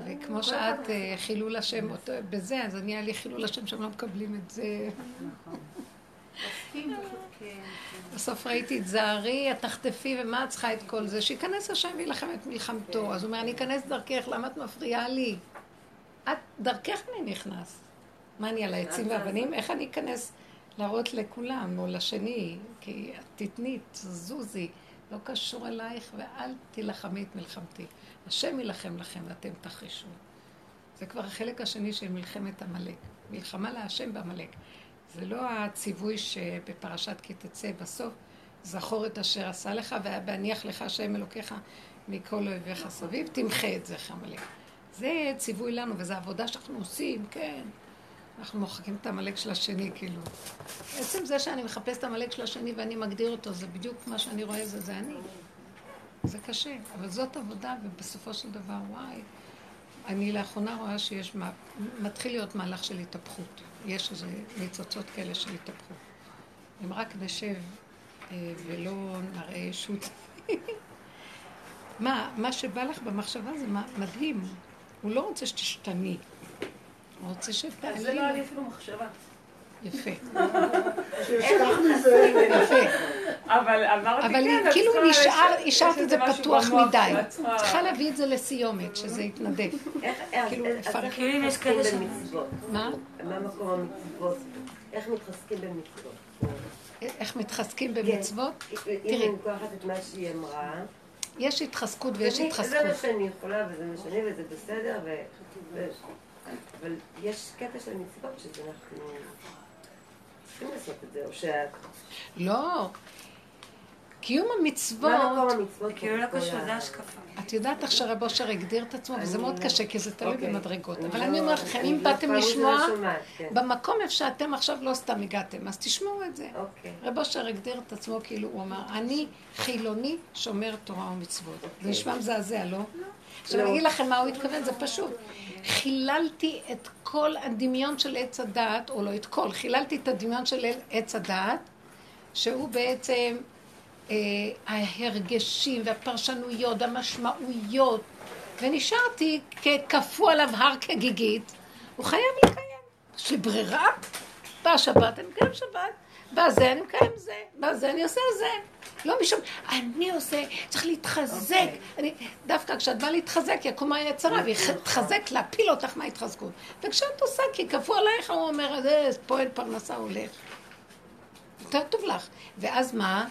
וכמו שאת אה, חילול השם בזה, אז אני היה לי חילול השם שהם לא מקבלים את זה. נכון. כן, כן. בסוף ראיתי את זערי, התחטפי, ומה את צריכה את כל זה? שייכנס השם וילחם את מלחמתו. כן. אז הוא אומר, אני אכנס דרכך, למה את מפריעה לי? את, דרכך אני נכנס. מה אני על העצים והאבנים? איך אני אכנס להראות לכולם, או לשני? כי תתני, תזוזי, לא קשור אלייך, ואל תילחמי את מלחמתי. השם יילחם לכם ואתם תחרישו. זה כבר החלק השני של מלחמת עמלק. מלחמה להשם בעמלק. זה לא הציווי שבפרשת כי תצא בסוף, זכור את אשר עשה לך והניח לך השם אלוקיך מכל אויביך סביב, תמחה את זה עמלק. זה ציווי לנו, וזו עבודה שאנחנו עושים, כן. אנחנו מוחקים את העמלק של השני, כאילו. עצם זה שאני מחפש את העמלק של השני ואני מגדיר אותו, זה בדיוק מה שאני רואה, זה, זה אני. זה קשה, אבל זאת עבודה, ובסופו של דבר, וואי, אני לאחרונה רואה שיש, מה, מתחיל להיות מהלך של התהפכות. יש איזה ניצוצות כאלה של התהפכות. אם רק נשב אה, ולא נראה ישות. <laughs> מה, מה שבא לך במחשבה זה מדהים. הוא לא רוצה שתשתני. רוצה שתעלי. זה לא היה לי אפילו מחשבה. יפה. אבל אמרתי אבל כן, כאילו את צריכה- נשאר, יש- השארת יש את זה פתוח מדי. צריכה- להביא את זה לסיומת, שזה יתנדף. כאילו. כאילו אם יש כאלה ש... במצוות. מה? מה מקום המצוות? איך מתחזקים במצוות? איך מתחזקים במצוות? אם תראי. אני לוקחת את מה שהיא אמרה, יש התחזקות ויש אני- זה מה התחזקות. שאני יכולה וזה מה שאני וזה בסדר, ו- אבל יש קטע של מצוות שזה אנחנו צריכים לעשות את זה, או שאת... לא. קיום המצוות, מה מקום המצוות? כאילו לא קשור, זה השקפה. את יודעת איך שהרב אושר הגדיר את עצמו, וזה מאוד לא- קשה, כי זה תלוי אוקיי. במדרגות. אבל לא- אני אומרת לכם, אם לא- באתם לשמוע, כן. במקום איפה שאתם עכשיו לא סתם הגעתם, אז תשמעו את זה. אוקיי. רב אושר הגדיר את עצמו כאילו, הוא אמר, אני חילוני שומר תורה ומצוות. זה נשמע מזעזע, לא? עכשיו לא. אני אגיד לכם מה הוא התכוון, זה פשוט. חיללתי את כל הדמיון של עץ הדעת, או לא את כל, חיללתי את הדמיון של עץ הדעת, שהוא בעצם אה, ההרגשים והפרשנויות, המשמעויות, ונשארתי כקפוא עליו הר כגיגית, הוא חייב לקיים. יש לי ברירה? באה שבת, אני מקיים שבת, בא זה, אני מקיים זה, בא זה, אני עושה זה. לא משום, אני עושה, צריך להתחזק. אני, דווקא כשאת באה להתחזק, יקום היצרה, והיא תחזק להפיל אותך מההתחזקות. וכשאת עושה, כי כפו עלייך, הוא אומר, זה פועל פרנסה הולך. יותר טוב לך. ואז מה?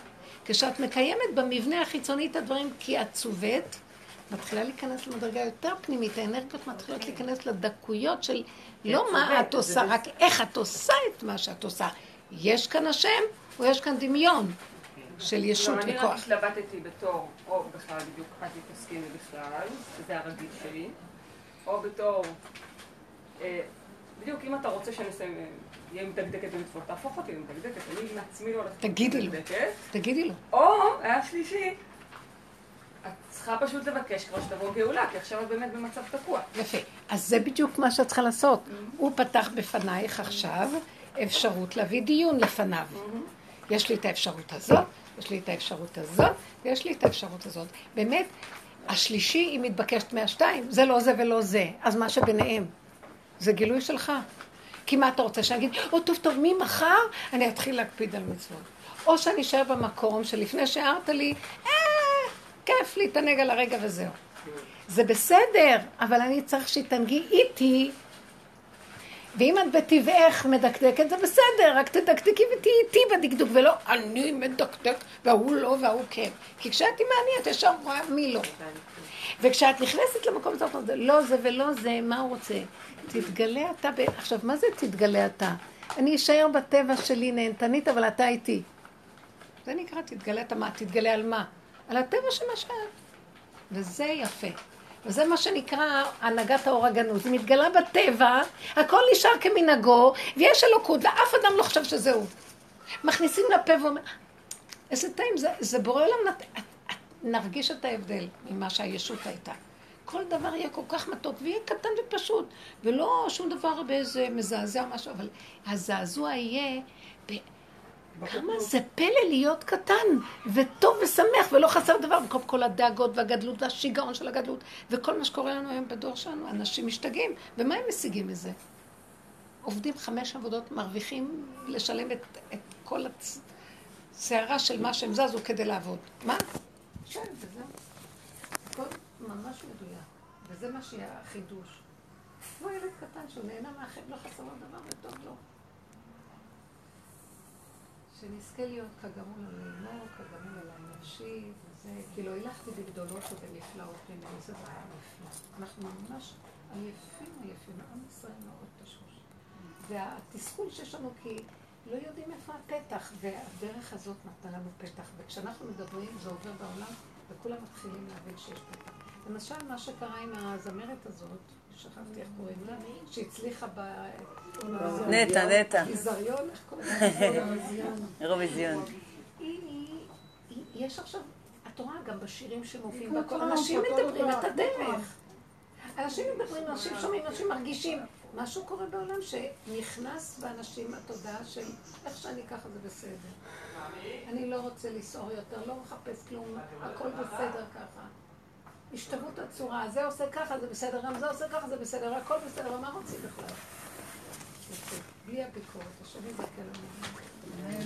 כשאת מקיימת במבנה החיצוני את הדברים כי את צוות, מתחילה להיכנס למדרגה יותר פנימית, האנרגיות מתחילות להיכנס לדקויות של לא מה את עושה, רק איך את עושה את מה שאת עושה. יש כאן השם, או יש כאן דמיון של ישות לא, אני רק וכוח. התלבטתי בתור, או בכלל בדיוק אל תתעסקי בכלל, זה הרגיל שלי, או בתור, אה, בדיוק אם אתה רוצה שאני אהיה מדקדקת במצוות, תהפוך אותי למדקדקת, אני מעצמי לא הולכת תגידי לו. תגידי לו. או, היה שלישי, את צריכה פשוט לבקש כבר שתבוא גאולה, כי עכשיו את באמת במצב תקוע. יפה. אז זה בדיוק מה שאת צריכה לעשות. הוא פתח בפנייך עכשיו אפשרות להביא דיון לפניו. יש לי את האפשרות הזאת, יש לי את האפשרות הזאת, ויש לי את האפשרות הזאת. באמת, השלישי היא מתבקשת מהשתיים, זה לא זה ולא זה. אז מה שביניהם, זה גילוי שלך. כי מה אתה רוצה שאני אגיד, או טוב טוב, ממחר אני אתחיל להקפיד על מצוות. או שאני אשאר במקום שלפני שהערת לי, אה, כיף להתענג על הרגע וזהו. זה בסדר, אבל אני צריך שתנגי איתי. ואם את בטבעך מדקדקת, זה בסדר, רק תדקדקי ותהיי איתי בדקדוק, ולא אני מדקדק, וההוא לא וההוא כן. כי כשאת עם אני, את ישר רואה מי לא. וכשאת נכנסת למקום הזה, זה לא זה ולא זה, מה הוא רוצה? תתגלה אתה, ב... עכשיו, מה זה תתגלה אתה? אני אשאר בטבע שלי נהנתנית, אבל אתה איתי. זה נקרא תתגלה את מה? תתגלה על מה? על הטבע של מה שאת. וזה יפה. וזה מה שנקרא הנהגת האור הגנוז. היא מתגלה בטבע, הכל נשאר כמנהגו, ויש אלוקות, ואף אדם לא חושב שזהו. מכניסים לפה ואומר, איזה טעים, זה, זה בורא עולם, נת... נרגיש את ההבדל ממה שהישות הייתה. כל דבר יהיה כל כך מתוק, ויהיה קטן ופשוט, ולא שום דבר באיזה מזעזע או משהו, אבל הזעזוע יהיה. כמה זה פלא להיות קטן, וטוב ושמח, ולא חסר דבר, במקום כל הדאגות והגדלות והשיגעון של הגדלות, וכל מה שקורה לנו היום בדור שלנו, אנשים משתגעים, ומה הם משיגים מזה? עובדים חמש עבודות, מרוויחים לשלם את, את כל הסערה של מה שהם זזו כדי לעבוד. מה? כן, וזהו. הכל ממש מדויק, וזה מה שיהיה החידוש. כמו ילד קטן שהוא נהנה מהחיים, לא חסר לו דבר וטוב לו. שנזכה להיות כגמול עלינו, כגמול על האנושי, וזה, כאילו הילכתי בגדולות ובנפלאות ממני, זה דבר נפלא. אנחנו ממש עייפים, עייפים, עם ישראל מאוד תשוש. והתסכול שיש לנו כי לא יודעים איפה הפתח, והדרך הזאת נתנה לנו פתח. וכשאנחנו מדברים, זה עובר בעולם, וכולם מתחילים להבין שיש פתח. למשל, מה שקרה עם הזמרת הזאת, שכחתי איך קוראים לה, שהצליחה ב... נטע, נטע. ביזריון, איך קוראים לה? <laughs> אירוויזיון. יש עכשיו, את רואה גם בשירים שמופיעים, אנשים מדברים את הדרך. אנשים מדברים, אנשים שומעים, אנשים מרגישים. משהו קורה בעולם שנכנס באנשים התודעה של איך שאני ככה זה בסדר. אני לא רוצה לסעור יותר, לא מחפש כלום, הכל בסדר ככה. השתוות הצורה, זה עושה ככה, זה בסדר, גם זה עושה ככה, זה בסדר, הכל בסדר, מה רוצים בכלל? בלי הביקורת, השני זה כאלה.